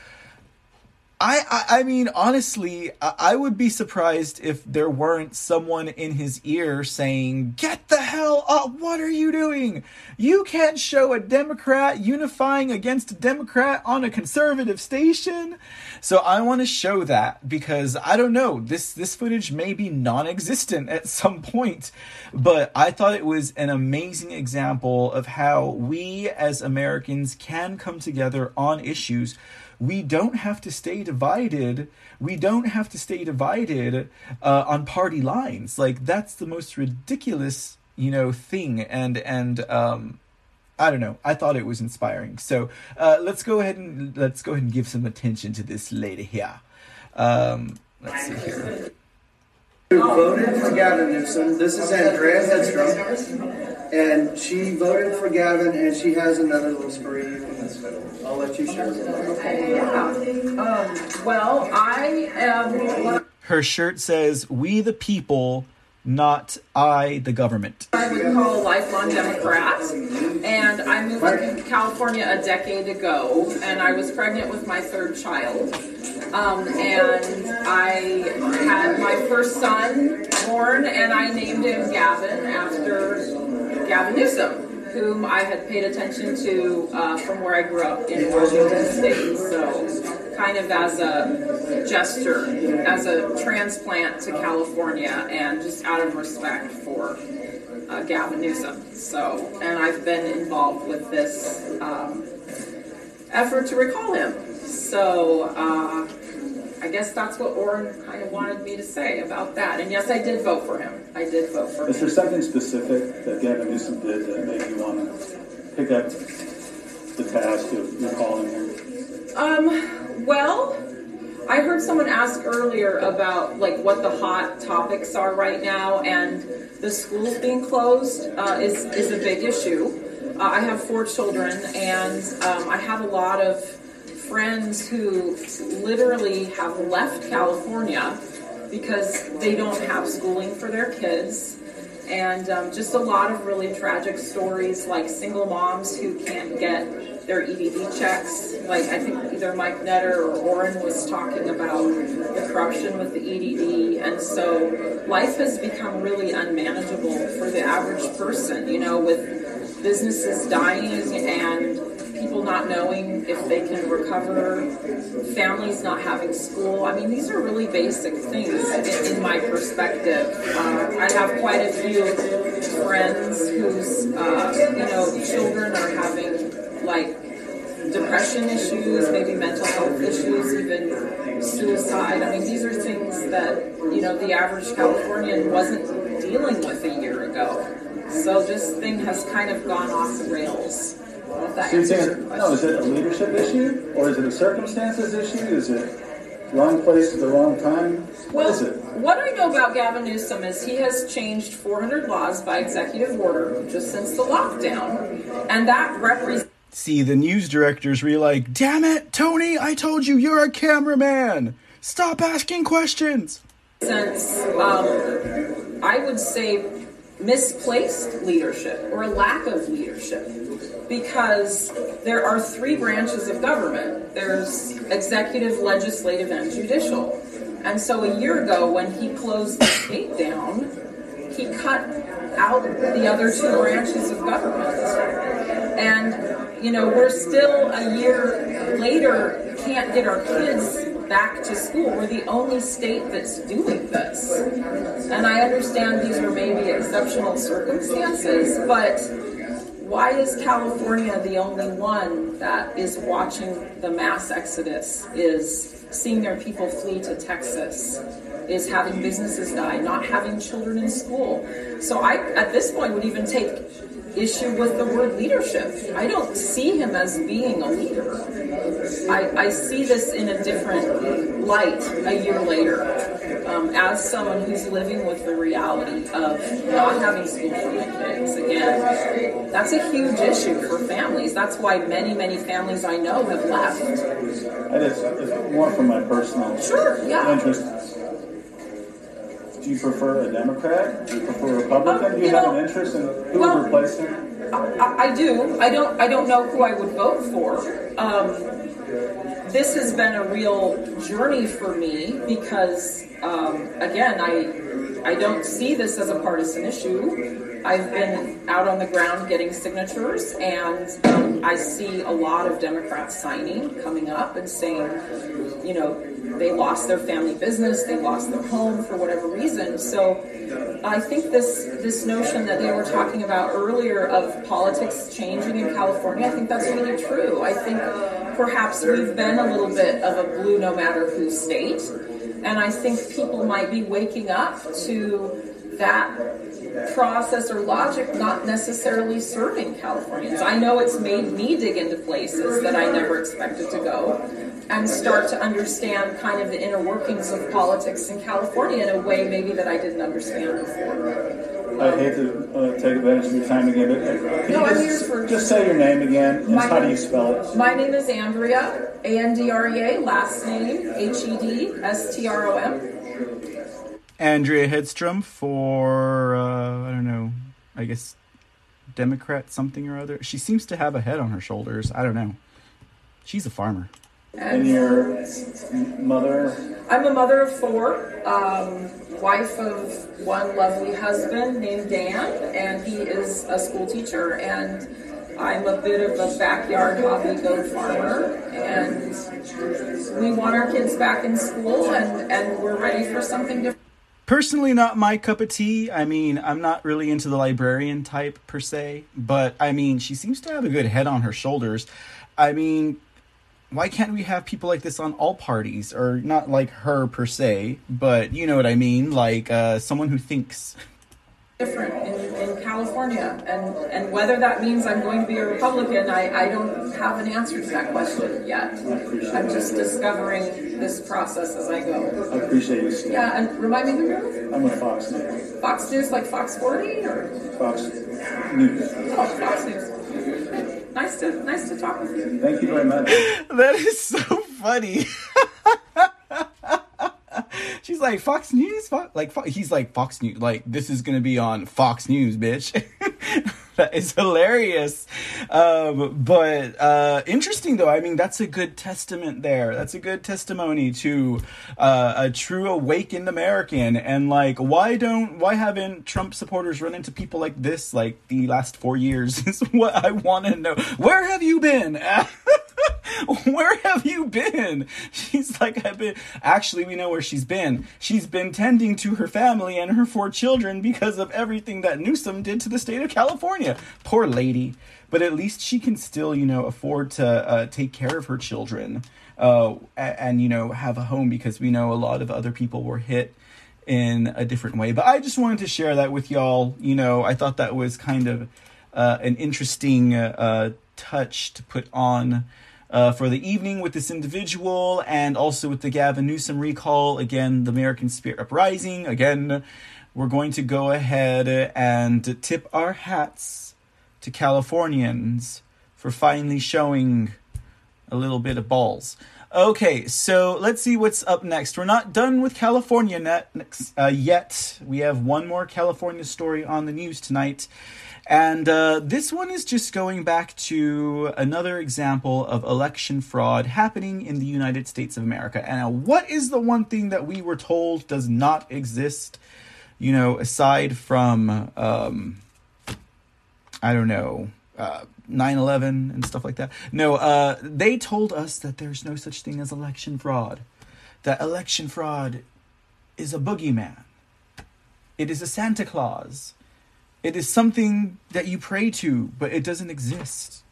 S1: I, I, I mean, honestly, I, I would be surprised if there weren't someone in his ear saying, Get the hell up! What are you doing? You can't show a Democrat unifying against a Democrat on a conservative station. So I want to show that because I don't know, this, this footage may be non existent at some point, but I thought it was an amazing example of how we as Americans can come together on issues we don't have to stay divided. We don't have to stay divided uh, on party lines. Like that's the most ridiculous, you know, thing. And and um, I don't know. I thought it was inspiring. So uh, let's go ahead and let's go ahead and give some attention to this lady here. Um, let's see here.
S3: Voted for Gavin Newsom? This is Andrea Hedstrom, and she voted for Gavin, and she has another little story. I'll let you share.
S5: Um, well, I am
S1: Her shirt says, "We the people." Not I, the government.
S5: I would call a lifelong Democrat, and I moved to California a decade ago, and I was pregnant with my third child. Um, and I had my first son born, and I named him Gavin after Gavin Newsom, whom I had paid attention to uh, from where I grew up in Washington State. So, kind of as a gesture, as a transplant to California, and just out of respect for uh, Gavin Newsom. So, and I've been involved with this um, effort to recall him. So, uh, I guess that's what Orrin kind of wanted me to say about that. And yes, I did vote for him. I did vote for him.
S6: Is there something specific that Gavin Newsom did that made you want to pick up the task of recalling him?
S5: Um, well, I heard someone ask earlier about like what the hot topics are right now, and the schools being closed uh, is is a big issue. Uh, I have four children, and um, I have a lot of friends who literally have left California because they don't have schooling for their kids. And um, just a lot of really tragic stories like single moms who can't get their EDD checks. Like I think either Mike Netter or Orrin was talking about the corruption with the EDD. And so life has become really unmanageable for the average person, you know, with businesses dying and not knowing if they can recover, families not having school. I mean, these are really basic things in, in my perspective. Uh, I have quite a few friends whose, uh, you know, children are having like depression issues, maybe mental health issues, even suicide. I mean, these are things that, you know, the average Californian wasn't dealing with a year ago. So this thing has kind of gone off the rails. If that
S6: So you're saying, no, is it a leadership issue? Or is it a circumstances issue? Is it wrong place at the wrong time? What is
S5: Well,
S6: it?
S5: what I know about Gavin Newsom is he has changed 400 laws by executive order just since the lockdown, and that represents
S1: See, the news directors were like, damn it, Tony, I told you you're a cameraman. Stop asking questions.
S5: um, I would say, misplaced leadership or a lack of leadership. Because there are three branches of government there's executive, legislative, and judicial. And so a year ago, when he closed the state down, he cut out the other two branches of government. And, you know, we're still a year later, can't get our kids back to school. We're the only state that's doing this. And I understand these are maybe exceptional circumstances, but why is California the only one that is watching the mass exodus, is seeing their people flee to Texas, is having businesses die, not having children in school? So I, at this point, would even take issue with the word leadership. I don't see him as being a leader. I, I see this in a different light a year later. Um, as someone who's living with the reality of not having school for my kids again, that's a huge issue for families. That's why many, many families I know have left.
S6: And it's, it's more from my personal
S5: Sure, yeah.
S6: interest. Do you prefer a Democrat? Do you prefer a Republican?
S5: Um,
S6: Do you,
S5: you
S6: have
S5: know,
S6: an interest in who
S5: well,
S6: would replace him?
S5: I, I do. I don't. I don't know who I would vote for. Um, this has been a real journey for me because, um, again, I I don't see this as a partisan issue. I've been out on the ground getting signatures, and um, I see a lot of Democrats signing, coming up and saying, you know, they lost their family business, they lost their home for whatever reason. So I think this this notion that they were talking about earlier of politics changing in California, I think that's really true. I think perhaps we've been a little bit of a blue no matter who state, and I think people might be waking up to that process or logic not necessarily serving Californians. I know it's made me dig into places that I never expected to go and start to understand kind of the inner workings of politics in California in a way maybe that I didn't understand before.
S6: I hate to uh, take advantage of your time again, but
S5: No,
S6: just,
S5: here for-
S6: just say your name again and
S5: My
S6: how do you spell it?
S5: My name is Andrea, A N D R E A, last name H E D S T R O M.
S1: Andrea Hedstrom for uh, I don't know, I guess Democrat something or other. She seems to have a head on her shoulders. I don't know. She's a farmer.
S6: And your mother?
S5: I'm a mother of four, um, wife of one lovely husband named Dan, and he is a school teacher. And I'm a bit of a backyard hobby goat farmer, and we want our kids back in school, and, and we're ready for something different.
S1: Personally, not my cup of tea. I mean, I'm not really into the librarian type per se, but I mean, she seems to have a good head on her shoulders. I mean, why can't we have people like this on all parties or not like her per se but you know what i mean like uh, someone who thinks
S5: different in, in California. And, and whether that means I'm going to be a Republican, I, I don't have an answer to that question yet. I'm just discovering this process as I go.
S6: I appreciate you saying
S5: Yeah, and remind me who you're?
S6: I'm with Fox News.
S5: Fox News, like Fox 40 or
S6: Fox News.
S5: oh, Fox News. Nice to nice to talk with you.
S6: Thank you very much.
S1: that is so funny she's like fox news? Like he's like fox news like this is gonna be on fox news bitch that is hilarious um, but uh, interesting though i mean that's a good testament there that's a good testimony to uh, a true awakened american and like why don't why haven't trump supporters run into people like this like the last four years is what i want to know where have you been where have you been? She's like, I've been. Actually, we know where she's been. She's been tending to her family and her four children because of everything that Newsom did to the state of California. Poor lady. But at least she can still, you know, afford to uh, take care of her children uh, and, and, you know, have a home because we know a lot of other people were hit in a different way. But I just wanted to share that with y'all. You know, I thought that was kind of uh, an interesting uh, touch to put on uh, for the evening with this individual and also with the Gavin Newsom recall. Again, the American Spirit Uprising. Again, we're going to go ahead and tip our hats to Californians for finally showing a little bit of balls. Okay, so let's see what's up next. We're not done with California net, uh, yet. We have one more California story on the news tonight. And uh, this one is just going back to another example of election fraud happening in the United States of America. And what is the one thing that we were told does not exist, you know, aside from, um, I don't know, uh, 9-11 and stuff like that. No uh, they told us that there's no such thing as election fraud that election fraud is a boogeyman. It is a santa claus. It is something that you pray to but it doesn't exist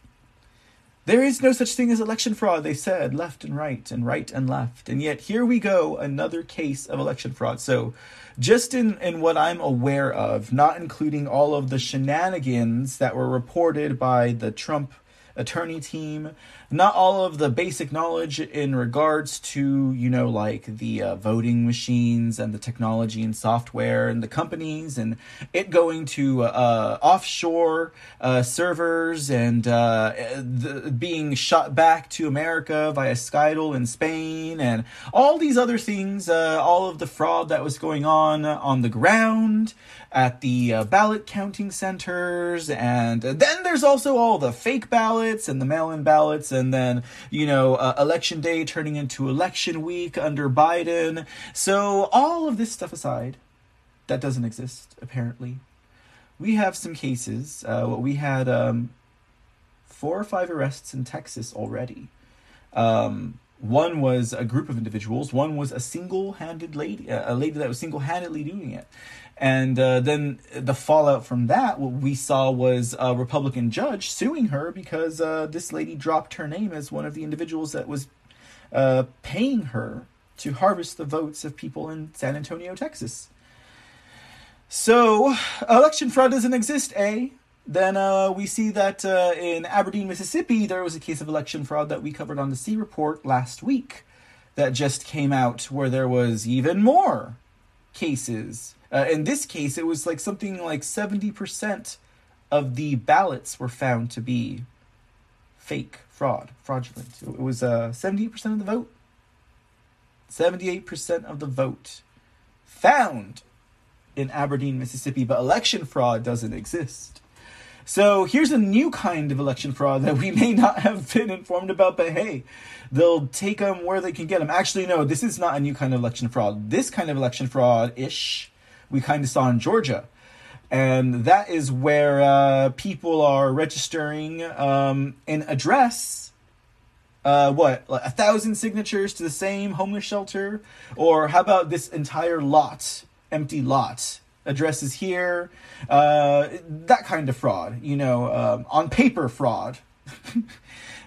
S1: There is no such thing as election fraud, they said, left and right, and right and left. And yet, here we go, another case of election fraud. So, just in, in what I'm aware of, not including all of the shenanigans that were reported by the Trump attorney team, not all of the basic knowledge in regards to, you know, like the uh, voting machines and the technology and software and the companies and it going to uh, offshore uh, servers and uh, the, being shot back to America via Scytl in Spain and all these other things, uh, all of the fraud that was going on on the ground at the uh, ballot counting centers and then there's also all the fake ballots and the mail-in ballots and then you know uh, election day turning into election week under Biden. So all of this stuff aside that doesn't exist apparently. We have some cases uh, we had um, four or five arrests in Texas already. Um, one was a group of individuals. One was a single-handed lady a lady that was single-handedly doing it and uh, then the fallout from that, what we saw was a Republican judge suing her because uh, this lady dropped her name as one of the individuals that was uh, paying her to harvest the votes of people in San Antonio, Texas. So, election fraud doesn't exist, eh? Then uh, we see that uh, in Aberdeen, Mississippi, there was a case of election fraud that we covered on the C Report last week that just came out where there was even more cases uh, in this case, it was like something like 70% of the ballots were found to be fake, fraud, fraudulent. It was uh, 78% of the vote. 78% of the vote found in Aberdeen, Mississippi, but election fraud doesn't exist. So here's a new kind of election fraud that we may not have been informed about, but hey, they'll take them where they can get them. Actually, no, this is not a new kind of election fraud. This kind of election fraud ish we kind of saw in Georgia. And that is where uh, people are registering um, an address. Uh, what, like a thousand signatures to the same homeless shelter? Or how about this entire lot, empty lot? Addresses here, uh, that kind of fraud, you know, um, on paper fraud.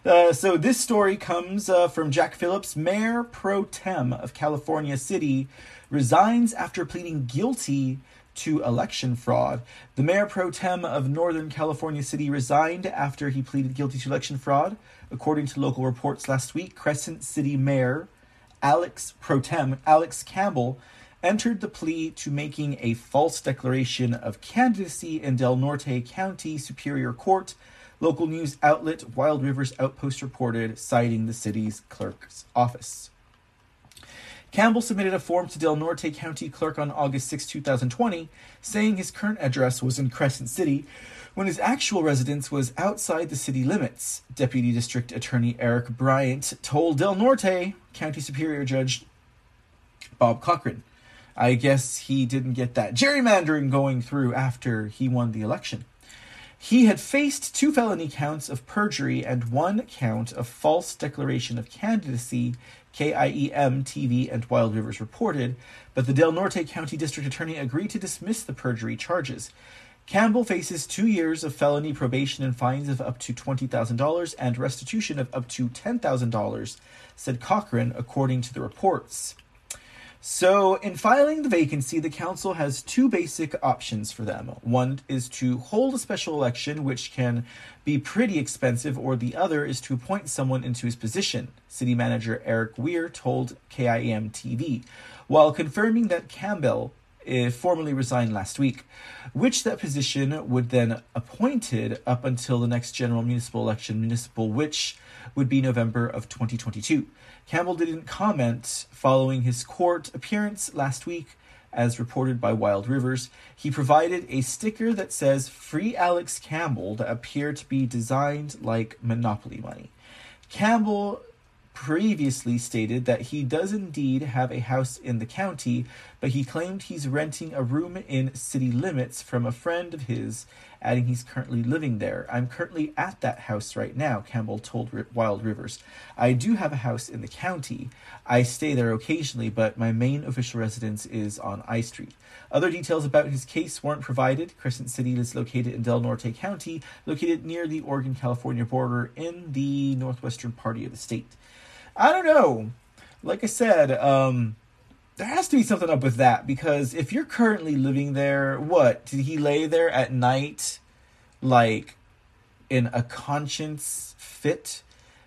S1: Uh, so this story comes uh, from Jack Phillips, Mayor Pro Tem of California City, resigns after pleading guilty to election fraud. The mayor pro tem of Northern California City resigned after he pleaded guilty to election fraud. According to local reports last week, Crescent City Mayor Alex pro tem Alex Campbell entered the plea to making a false declaration of candidacy in Del Norte County Superior Court. Local news outlet Wild Rivers Outpost reported, citing the city's clerk's office. Campbell submitted a form to Del Norte County Clerk on August 6, 2020, saying his current address was in Crescent City when his actual residence was outside the city limits. Deputy District Attorney Eric Bryant told Del Norte County Superior Judge Bob Cochran. I guess he didn't get that gerrymandering going through after he won the election. He had faced two felony counts of perjury and one count of false declaration of candidacy KIEM TV and Wild Rivers reported, but the Del Norte County District Attorney agreed to dismiss the perjury charges. Campbell faces two years of felony probation and fines of up to $20,000 and restitution of up to $10,000, said Cochran, according to the reports. So, in filing the vacancy, the council has two basic options for them. One is to hold a special election, which can be pretty expensive, or the other is to appoint someone into his position, City Manager Eric Wier told KIEM TV, while confirming that Campbell uh, formally resigned last week, which that position would then appointed up until the next general municipal election, municipal which would be November of 2022. Campbell didn't comment following his court appearance last week, as reported by Wild Rivers. He provided a sticker that says Free Alex Campbell that appeared to be designed like Monopoly money. Campbell previously stated that he does indeed have a house in the county, but he claimed he's renting a room in city limits from a friend of his adding he's currently living there. I'm currently at that house right now, Campbell told Wild Rivers. I do have a house in the county. I stay there occasionally, but my main official residence is on I Street. Other details about his case weren't provided. Crescent City is located in Del Norte County, located near the Oregon California border in the northwestern part of the state. I don't know. Like I said, um, there has to be something up with that because if you're currently living there, what did he lay there at night, like in a conscience fit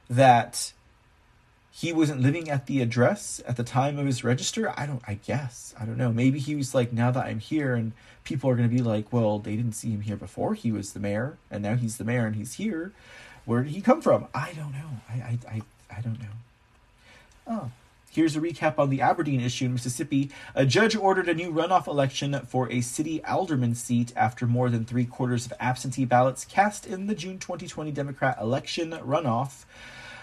S1: that he wasn't living at the address at the time of his register? I don't. I guess I don't know. Maybe he was like, now that I'm here, and people are going to be like, well, they didn't see him here before. He was the mayor, and now he's the mayor, and he's here. Where did he come from? I don't know. I I I, I don't know. Oh. Here's a recap on the Aberdeen issue in Mississippi. A judge ordered a new runoff election for a city alderman seat after more than three quarters of absentee ballots cast in the June 2020 Democrat election runoff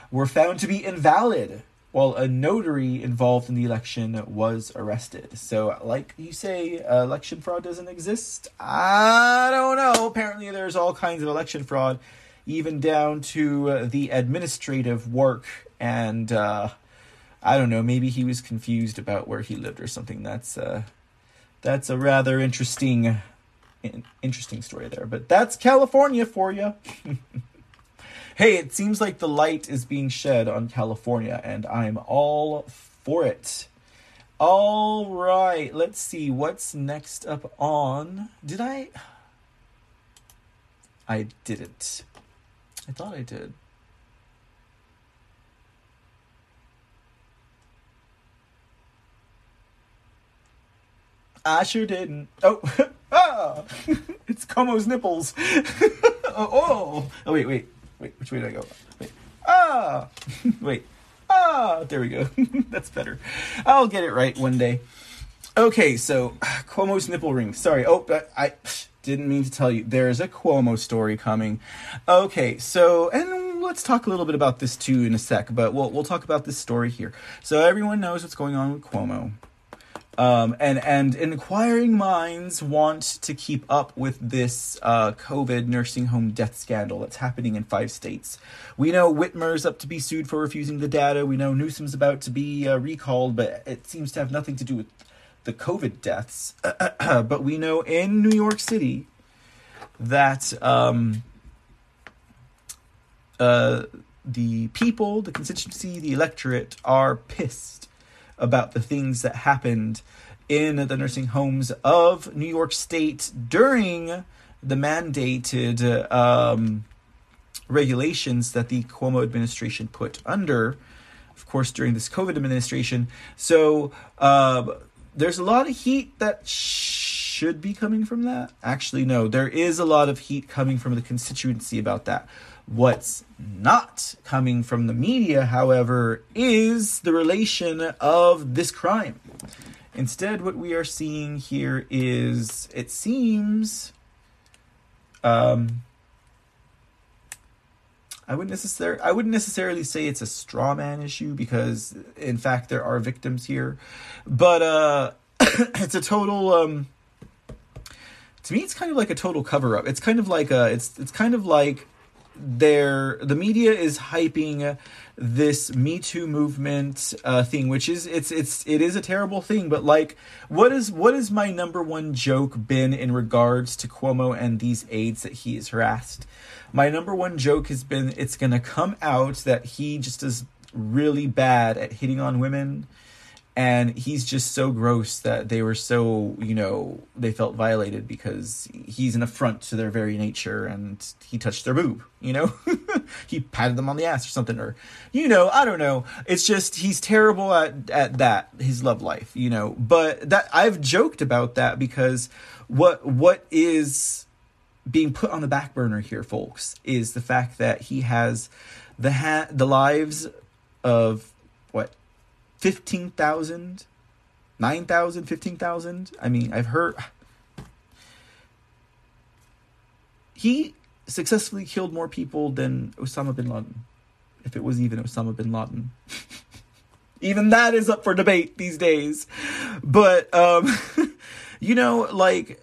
S1: were found to be invalid, while a notary involved in the election was arrested. So, like you say, uh, election fraud doesn't exist? I don't know. Apparently, there's all kinds of election fraud, even down to uh, the administrative work and. Uh, I don't know. Maybe he was confused about where he lived or something. That's uh, that's a rather interesting, interesting story there. But that's California for you. hey, it seems like the light is being shed on California, and I'm all for it. All right, let's see what's next up on. Did I? I didn't. I thought I did. I sure didn't. Oh, ah, it's Cuomo's nipples. oh, oh, oh, wait, wait, wait. Which way did I go? Wait, ah, wait, ah. There we go. That's better. I'll get it right one day. Okay, so Cuomo's nipple ring. Sorry. Oh, I didn't mean to tell you. There's a Cuomo story coming. Okay, so and let's talk a little bit about this too in a sec, but we'll we'll talk about this story here. So everyone knows what's going on with Cuomo. Um, and and inquiring minds want to keep up with this uh, COVID nursing home death scandal that's happening in five states. We know Whitmer's up to be sued for refusing the data. We know Newsom's about to be uh, recalled, but it seems to have nothing to do with the COVID deaths. but we know in New York City that um, uh, the people, the constituency, the electorate are pissed about the things that happened in the nursing homes of New York State during the mandated um, regulations that the Cuomo administration put under, of course, during this COVID administration. So uh, there's a lot of heat that should be coming from that. Actually, no, there is a lot of heat coming from the constituency about that. What's not coming from the media, however, is the relation of this crime. Instead, what we are seeing here is it seems um, I wouldn't necessarily I wouldn't necessarily say it's a straw man issue because in fact there are victims here, but uh, it's a total um, to me it's kind of like a total cover up. It's kind of like a it's it's kind of like there the media is hyping this me too movement uh, thing which is it's it's it is a terrible thing but like what is what is my number one joke been in regards to cuomo and these aides that he has harassed? My number one joke has been it's gonna come out that he just is really bad at hitting on women and he's just so gross that they were so you know they felt violated because he's an affront to their very nature and he touched their boob you know? He patted them on the ass or something or you know i don't know. It's just he's terrible at at that his love life you know? But that i've joked about that because what what is being put on the back burner here folks is the fact that he has the ha- the lives of 15,000, 9,000, 15,000. I mean, I've heard. He successfully killed more people than Osama bin Laden, if it was even Osama bin Laden. even that is up for debate these days. But, um, you know, like,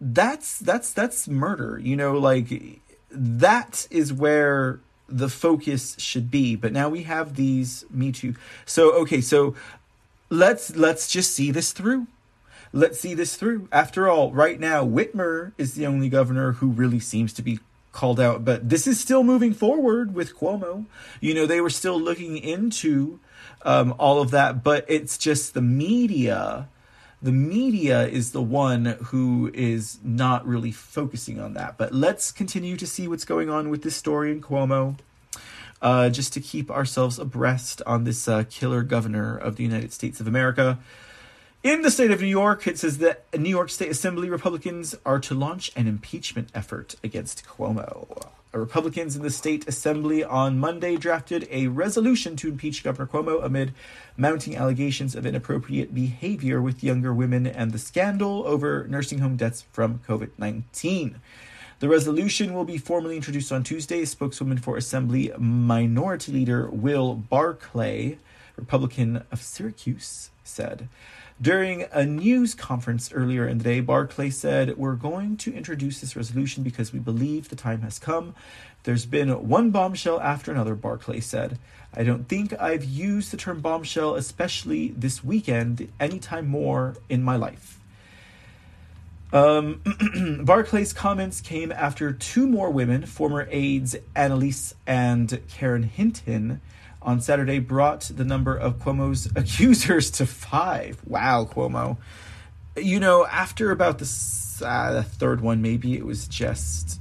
S1: that's that's that's murder. You know, like that is where the focus should be. But now we have these Me Too. So okay, so let's let's just see this through. Let's see this through. After all, right now Whitmer is the only governor who really seems to be called out, but this is still moving forward with Cuomo. You know, they were still looking into um, all of that, but it's just the media. The media is the one who is not really focusing on that. But let's continue to see what's going on with this story in Cuomo uh, just to keep ourselves abreast on this uh, killer governor of the United States of America. In the state of New York, it says that New York State Assembly Republicans are to launch an impeachment effort against Cuomo. Republicans in the state assembly on Monday drafted a resolution to impeach Governor Cuomo amid mounting allegations of inappropriate behavior with younger women and the scandal over nursing home deaths from COVID 19. The resolution will be formally introduced on Tuesday. Spokeswoman for Assembly Minority Leader Will Barclay, Republican of Syracuse, said. During a news conference earlier in the day, Barclay said, We're going to introduce this resolution because we believe the time has come. There's been one bombshell after another, Barclay said. I don't think I've used the term bombshell, especially this weekend, any time more in my life. Um, Barclay's comments came after two more women, former aides Ana Liss and Karen Hinton, on Saturday brought the number of Cuomo's accusers to five. Wow, Cuomo. You know, after about the, uh, the third one, maybe it was just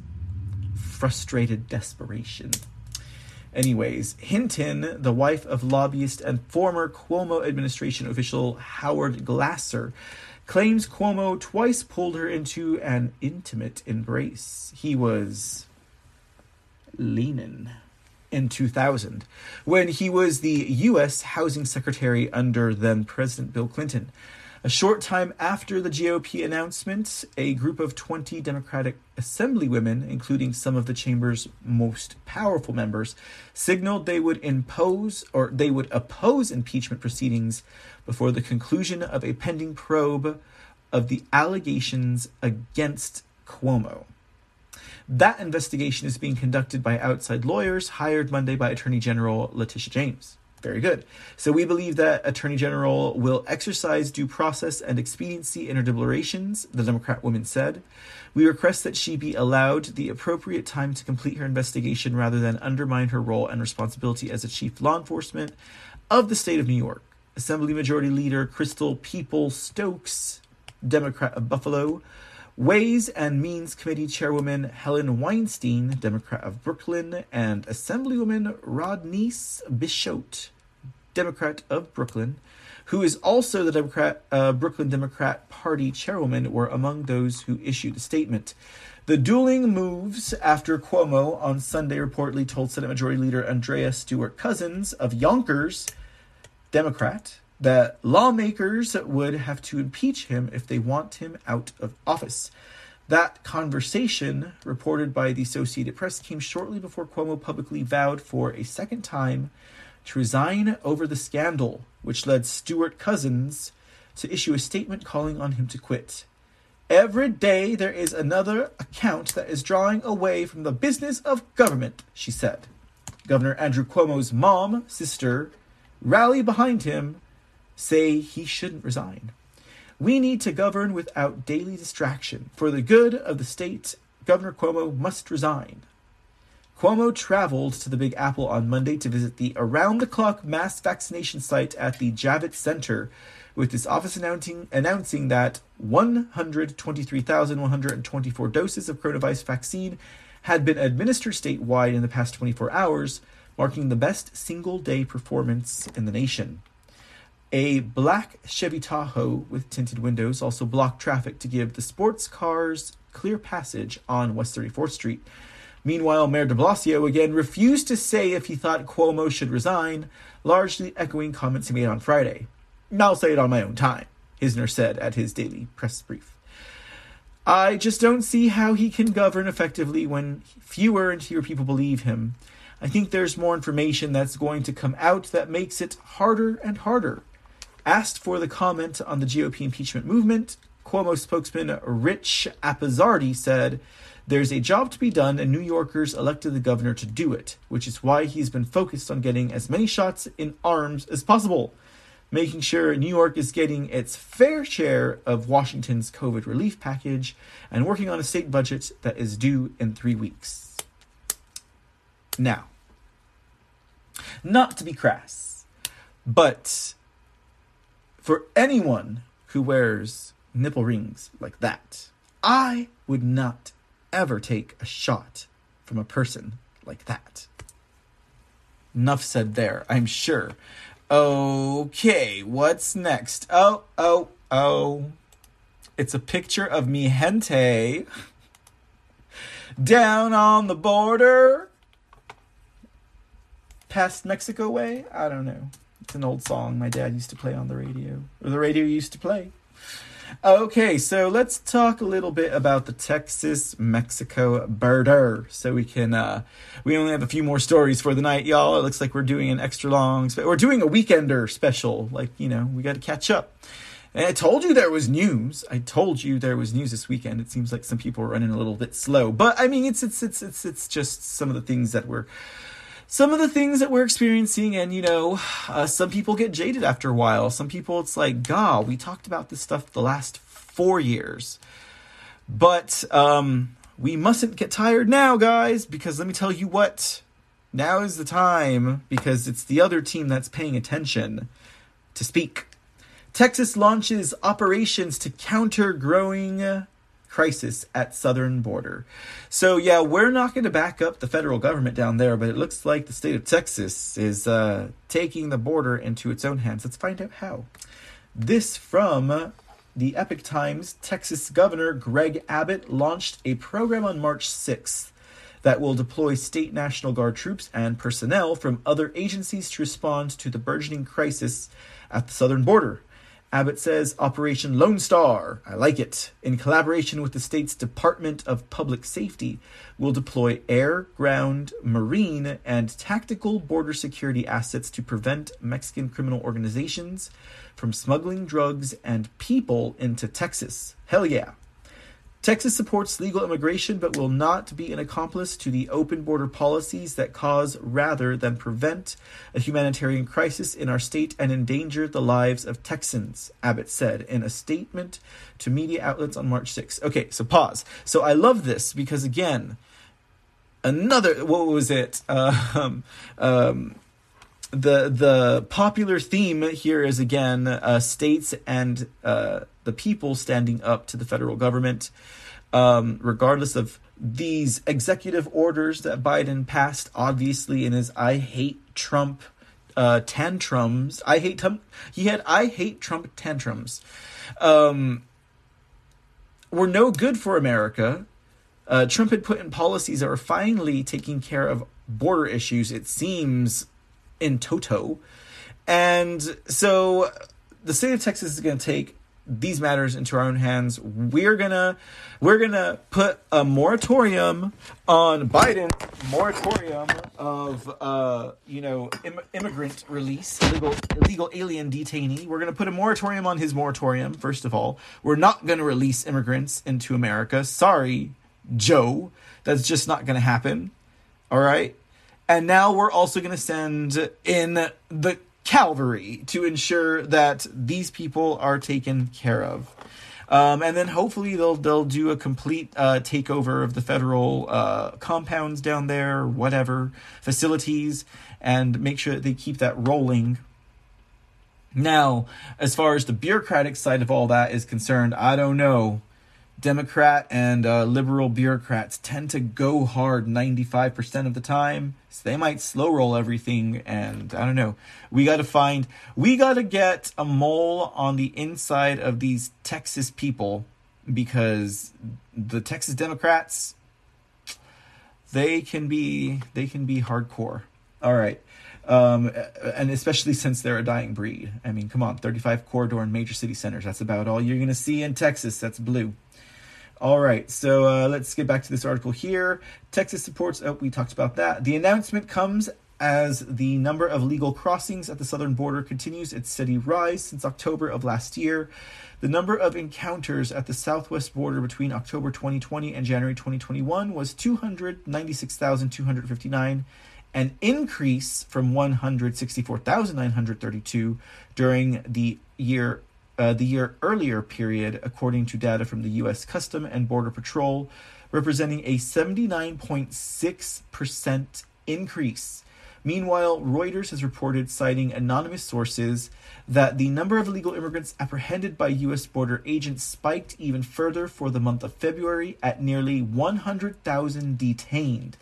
S1: frustrated desperation. Anyways, Hinton, the wife of lobbyist and former Cuomo administration official Howard Glaser, claims Cuomo twice pulled her into an intimate embrace. He was leaning in 2000 when he was the U.S. Housing Secretary under then President Bill Clinton. A short time after the GOP announcement, a group of 20 Democratic Assemblywomen, including some of the chamber's most powerful members, signaled they would impose or they would oppose impeachment proceedings before the conclusion of a pending probe of the allegations against Cuomo. That investigation is being conducted by outside lawyers hired Monday by Attorney General Letitia James. Very good. So we believe that Attorney General will exercise due process and expediency in her deliberations, the Democrat woman said. We request that she be allowed the appropriate time to complete her investigation rather than undermine her role and responsibility as a chief law enforcement of the state of New York. Assembly Majority Leader Crystal Peoples-Stokes, Democrat of Buffalo, Ways and Means Committee Chairwoman Helen Weinstein, Democrat of Brooklyn, and Assemblywoman Rodneyse Bichotte, Democrat of Brooklyn, who is also the Democrat uh, Brooklyn Democrat Party chairwoman, were among those who issued the statement. The dueling moves after Cuomo on Sunday reportedly told Senate Majority Leader Andrea Stewart Cousins of Yonkers, Democrat, that lawmakers would have to impeach him if they want him out of office. That conversation, reported by the Associated Press, came shortly before Cuomo publicly vowed for a second time to resign over the scandal, which led Stewart Cousins to issue a statement calling on him to quit. Every day there is another account that is drawing away from the business of government, she said. Governor Andrew Cuomo's mom, sister, rally behind him say he shouldn't resign. We need to govern without daily distraction. For the good of the state, Governor Cuomo must resign. Cuomo traveled to the Big Apple on Monday to visit the around the clock mass vaccination site at the Javits Center, with his office announcing, announcing that 123,124 doses of coronavirus vaccine had been administered statewide in the past 24 hours, marking the best single day performance in the nation. A black Chevy Tahoe with tinted windows also blocked traffic to give the sports cars clear passage on West 34th Street. Meanwhile, Mayor de Blasio again refused to say if he thought Cuomo should resign, largely echoing comments he made on Friday. I'll say it on my own time, Hisner said at his daily press brief. I just don't see how he can govern effectively when fewer and fewer people believe him. I think there's more information that's going to come out that makes it harder and harder. Asked for the comment on the GOP impeachment movement, Cuomo spokesman Rich Azzopardi said, There's a job to be done, and New Yorkers elected the governor to do it, which is why he's been focused on getting as many shots in arms as possible, making sure New York is getting its fair share of Washington's COVID relief package, and working on a state budget that is due in three weeks. Now, not to be crass, but for anyone who wears nipple rings like that, I would not ever take a shot from a person like that. Enough said there, I'm sure. Okay, what's next? Oh, oh, oh. It's a picture of me gente down on the border past Mexico way. I don't know. It's an old song my dad used to play on the radio, or the radio used to play. Okay, so let's talk a little bit about the Texas Mexico border. So we can, uh, we only have a few more stories for the night, y'all. It looks like we're doing an extra long, spe- we're doing a weekender special. Like, you know, we got to catch up. And I told you there was news. I told you there was news this weekend. It seems like some people are running a little bit slow, but I mean, it's it's it's it's it's just some of the things that we're some of the things that we're experiencing and you know uh, some people get jaded after a while. Some people it's like god we talked about this stuff the last four years. But um, we mustn't get tired now guys because let me tell you what now is the time because it's the other team that's paying attention to speak. Texas launches operations to counter growing crisis at southern border. So yeah, we're not going to back up the federal government down there, but it looks like the state of Texas is uh, taking the border into its own hands. Let's find out how. This from the Epoch Times. Texas Governor Greg Abbott launched a program on March 6th that will deploy state National Guard troops and personnel from other agencies to respond to the burgeoning crisis at the southern border. Abbott says Operation Lone Star, I like it, in collaboration with the state's Department of Public Safety, will deploy air, ground, marine, and tactical border security assets to prevent Mexican criminal organizations from smuggling drugs and people into Texas. Hell yeah. Texas supports legal immigration but will not be an accomplice to the open border policies that cause rather than prevent a humanitarian crisis in our state and endanger the lives of Texans, Abbott said in a statement to media outlets on March 6. Okay, so pause. So I love this because, again, another, what was it? Um, um, the the popular theme here is again uh, states and uh, the people standing up to the federal government, um, regardless of these executive orders that Biden passed. Obviously, in his "I hate Trump" uh, tantrums, I hate Trump. He had "I hate Trump" tantrums. Um, were no good for America. Uh, Trump had put in policies that were finally taking care of border issues. It seems in toto. And so the state of Texas is going to take these matters into our own hands. We're gonna we're gonna put a moratorium on Biden moratorium of uh you know Im- immigrant release illegal illegal alien detainee. We're gonna put a moratorium on his moratorium. First of all, we're not gonna release immigrants into America. Sorry, Joe, that's just not gonna happen. All right. And now we're also going to send in the cavalry to ensure that these people are taken care of. Um, and then hopefully they'll they'll do a complete uh, takeover of the federal uh, compounds down there, whatever facilities, and make sure that they keep that rolling. Now, as far as the bureaucratic side of all that is concerned, I don't know. Democrat and uh, liberal bureaucrats tend to go hard 95% of the time. So they might slow roll everything. And I don't know. We got to find, we got to get a mole on the inside of these Texas people because the Texas Democrats, they can be, they can be hardcore. All right. Um, and especially since they're a dying breed. I mean, come on, 35 corridor in major city centers. That's about all you're going to see in Texas. That's blue. All right, so uh, let's get back to this article here. Texas supports, oh, we talked about that. The announcement comes as the number of legal crossings at the southern border continues its steady rise since October of last year. The number of encounters at the southwest border between October 2020 and January 2021 was 296,259, an increase from 164,932 during the year uh, the year earlier period, according to data from the U.S. Custom and Border Patrol, representing a 79.6% increase. Meanwhile, Reuters has reported, citing anonymous sources, that the number of illegal immigrants apprehended by U.S. border agents spiked even further for the month of February at nearly 100,000 detained.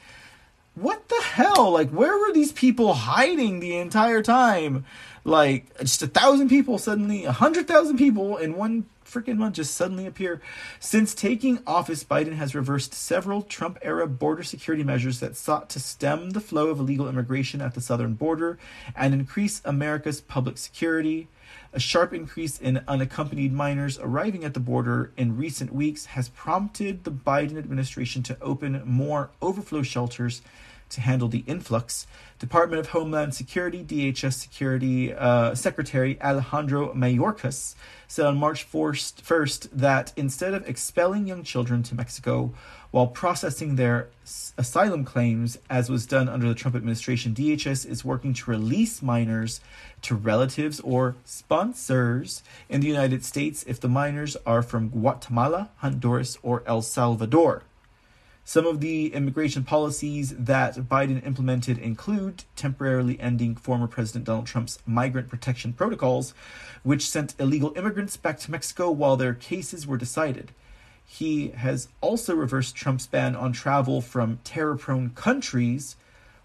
S1: What the hell? Like, where were these people hiding the entire time? Like, just a thousand people suddenly, a hundred thousand people in one freaking month just suddenly appear. Since taking office, Biden has reversed several Trump era border security measures that sought to stem the flow of illegal immigration at the southern border and increase America's public security. A sharp increase in unaccompanied minors arriving at the border in recent weeks has prompted the Biden administration to open more overflow shelters to handle the influx. Department of Homeland Security DHS Security uh, Secretary Alejandro Mayorkas said on March 1st that instead of expelling young children to Mexico while processing their asylum claims, as was done under the Trump administration, DHS is working to release minors to relatives or sponsors in the United States if the minors are from Guatemala, Honduras, or El Salvador. Some of the immigration policies that Biden implemented include temporarily ending former President Donald Trump's migrant protection protocols, which sent illegal immigrants back to Mexico while their cases were decided. He has also reversed Trump's ban on travel from terror prone countries,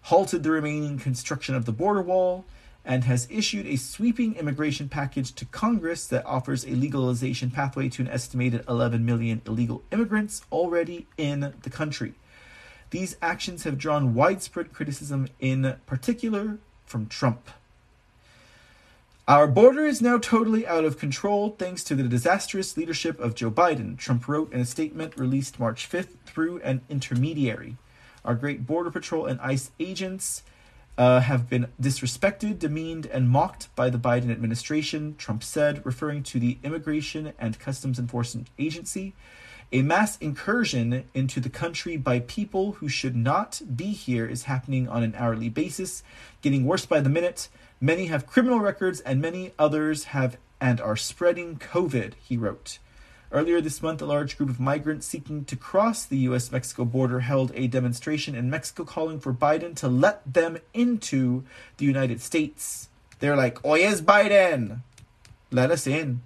S1: halted the remaining construction of the border wall, and has issued a sweeping immigration package to Congress that offers a legalization pathway to an estimated 11 million illegal immigrants already in the country. These actions have drawn widespread criticism, in particular from Trump. Our border is now totally out of control thanks to the disastrous leadership of Joe Biden, Trump wrote in a statement released March 5th through an intermediary. Our great Border Patrol and ICE agents uh, have been disrespected, demeaned, and mocked by the Biden administration, Trump said, referring to the Immigration and Customs Enforcement Agency. A mass incursion into the country by people who should not be here is happening on an hourly basis, getting worse by the minute. Many have criminal records, and many others have and are spreading COVID, he wrote. Earlier this month, a large group of migrants seeking to cross the US Mexico border held a demonstration in Mexico calling for Biden to let them into the United States. They're like, Oh, Biden! Let us in.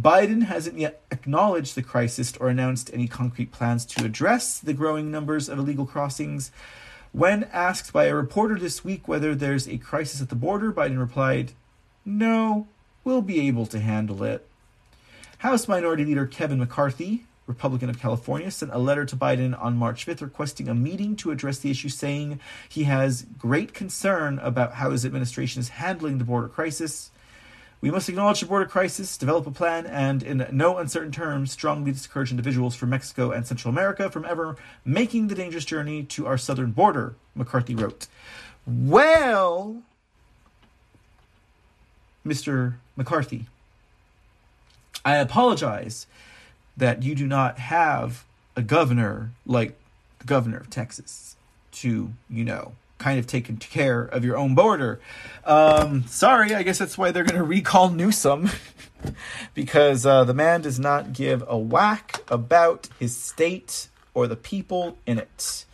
S1: Biden hasn't yet acknowledged the crisis or announced any concrete plans to address the growing numbers of illegal crossings. When asked by a reporter this week whether there's a crisis at the border, Biden replied, No, we'll be able to handle it. House Minority Leader Kevin McCarthy, Republican of California, sent a letter to Biden on March 5th requesting a meeting to address the issue, saying he has great concern about how his administration is handling the border crisis. We must acknowledge the border crisis, develop a plan, and in no uncertain terms, strongly discourage individuals from Mexico and Central America from ever making the dangerous journey to our southern border, McCarthy wrote. Well, Mr. McCarthy, I apologize that you do not have a governor like the governor of Texas to, you know, kind of taking care of your own border. Um, sorry, I guess that's why they're going to recall Newsom because uh, the man does not give a whack about his state or the people in it.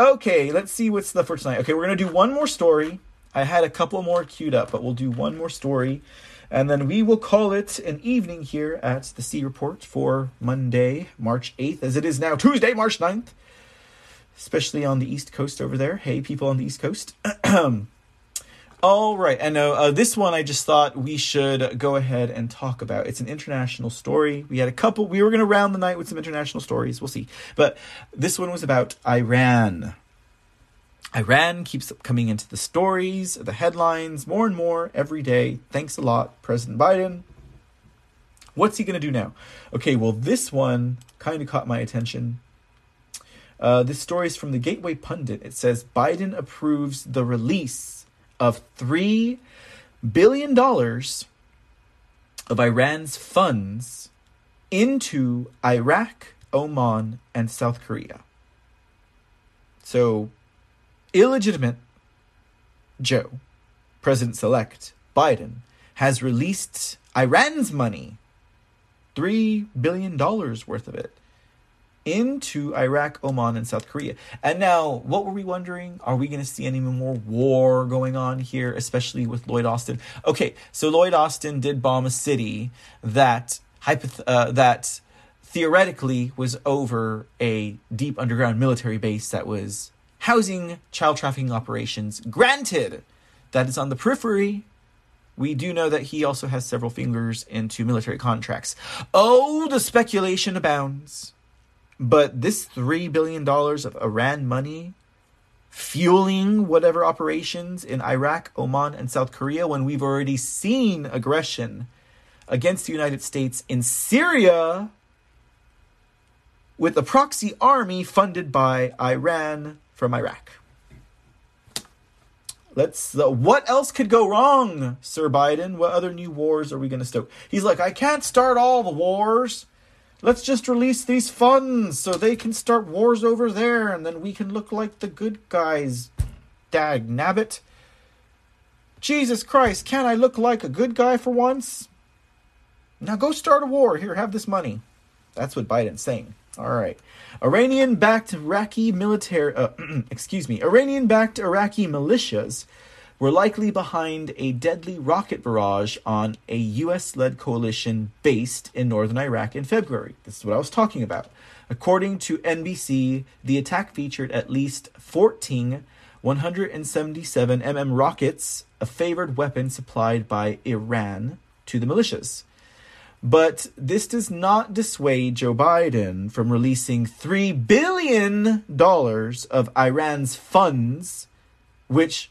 S1: Okay, let's see what's the for tonight. Okay, we're going to do one more story. I had a couple more queued up, but we'll do one more story. And then we will call it an evening here at the C Report for Monday, March 8th, as it is now Tuesday, March 9th, especially on the East Coast over there. Hey, people on the East Coast. All right, and uh, uh, this one I just thought we should go ahead and talk about. It's an international story. We had a couple, we were going to round the night with some international stories. We'll see. But this one was about Iran. Iran keeps coming into the stories, the headlines, more and more every day. Thanks a lot, President Biden. What's he going to do now? Okay, well, this one kind of caught my attention. Uh, this story is from the Gateway Pundit. It says Biden approves the release of $3 billion of Iran's funds into Iraq, Oman, and South Korea. So, illegitimate Joe, President elect Biden, has released Iran's money, $3 billion worth of it, into Iraq, Oman, and South Korea. And now, what were we wondering? Are we going to see any more war going on here, especially with Lloyd Austin? Okay, so Lloyd Austin did bomb a city that hypoth- uh, that theoretically was over a deep underground military base that was housing child trafficking operations. Granted, that is on the periphery. We do know that he also has several fingers into military contracts. Oh, the speculation abounds. But this $3 billion of Iran money fueling whatever operations in Iraq, Oman, and South Korea when we've already seen aggression against the United States in Syria with a proxy army funded by Iran from Iraq. Let's. Uh, what else could go wrong, Sir Biden? What other new wars are we going to stoke? He's like, I can't start all the wars. Let's just release these funds so they can start wars over there, and then we can look like the good guys. Dag nabbit. Jesus Christ, can I look like a good guy for once? Now go start a war. Here, have this money. That's what Biden's saying. All right. Iranian backed Iraqi military, uh, excuse me, Iranian backed Iraqi militias were likely behind a deadly rocket barrage on a US led coalition based in northern Iraq in February. This is what I was talking about. According to NBC, the attack featured at least 14 177 mm rockets, a favored weapon supplied by Iran to the militias. But this does not dissuade Joe Biden from releasing $3 billion of Iran's funds, which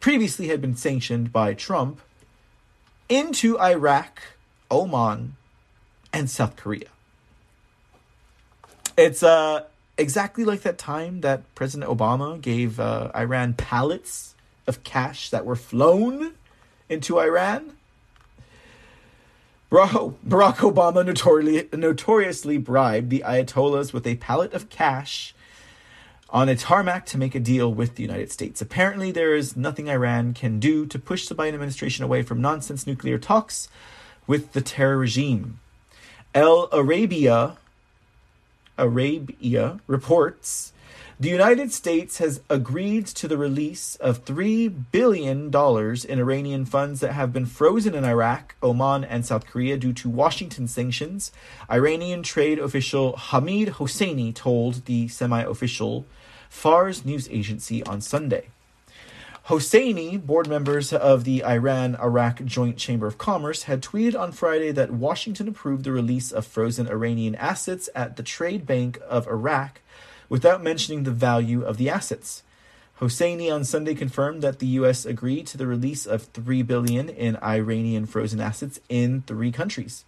S1: previously had been sanctioned by Trump, into Iraq, Oman, and South Korea. It's uh, exactly like that time that President Obama gave uh, Iran pallets of cash that were flown into Iran Barack Obama notoriously, notoriously bribed the Ayatollahs with a pallet of cash on a tarmac to make a deal with the United States. Apparently, there is nothing Iran can do to push the Biden administration away from nonsense nuclear talks with the terror regime. El Arabia, Arabia reports the United States has agreed to the release of $3 billion in Iranian funds that have been frozen in Iraq, Oman, and South Korea due to Washington sanctions, Iranian trade official Hamid Hosseini told the semi official Fars news agency on Sunday. Hosseini, board members of the Iran Iraq Joint Chamber of Commerce, had tweeted on Friday that Washington approved the release of frozen Iranian assets at the Trade Bank of Iraq without mentioning the value of the assets. Hosseini on Sunday confirmed that the U.S. agreed to the release of three billion in Iranian frozen assets in three countries.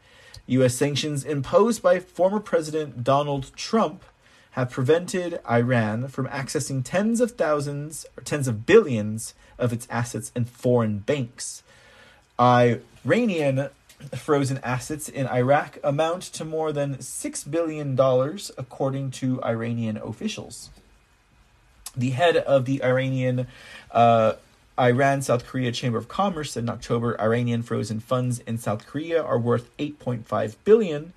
S1: U.S. sanctions imposed by former President Donald Trump have prevented Iran from accessing tens of thousands or tens of billions of its assets in foreign banks. Iranian frozen assets in Iraq amount to more than $6 billion, according to Iranian officials. The head of the Iranian uh, Iran South Korea Chamber of Commerce said in October Iranian frozen funds in South Korea are worth 8.5 billion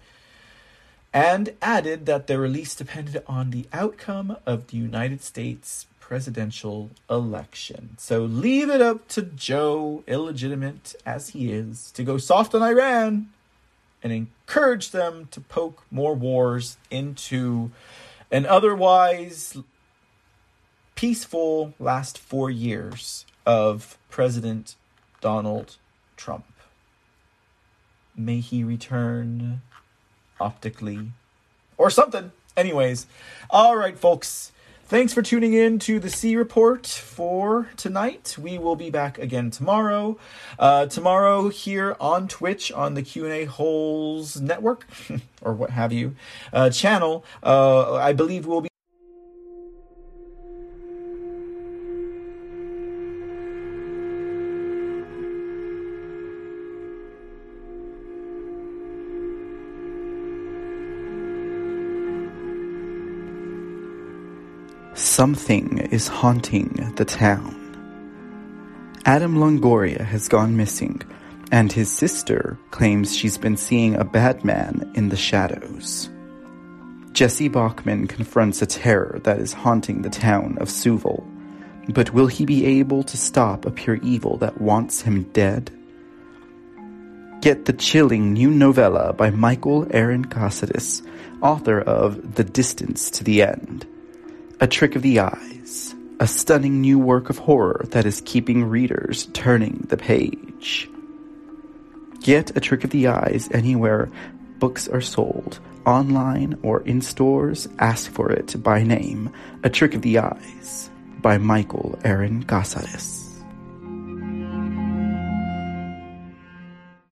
S1: and added that their release depended on the outcome of the United States presidential election. So leave it up to Joe, illegitimate as he is, to go soft on Iran and encourage them to poke more wars into an otherwise peaceful last four years of President Donald Trump. May he return optically or something. Anyways, all right, folks. Thanks for tuning in to the C Report for tonight. We will be back again tomorrow. Uh, tomorrow here on Twitch on the Q and A Holes Network or what have you uh, channel. Uh, I believe we'll be Something is haunting the town. Adam Longoria has gone missing, and his sister claims she's been seeing a bad man in the shadows. Jesse Bachman confronts a terror that is haunting the town of Sewell. But will he be able to stop a pure evil that wants him dead? Get the chilling new novella by Michael Aaron Cassidis, author of The Distance to the End. A Trick of the Eyes, a stunning new work of horror that is keeping readers turning the page. Get A Trick of the Eyes anywhere books are sold, online or in stores, ask for it by name. A Trick of the Eyes by Michael Aaron Cassidis.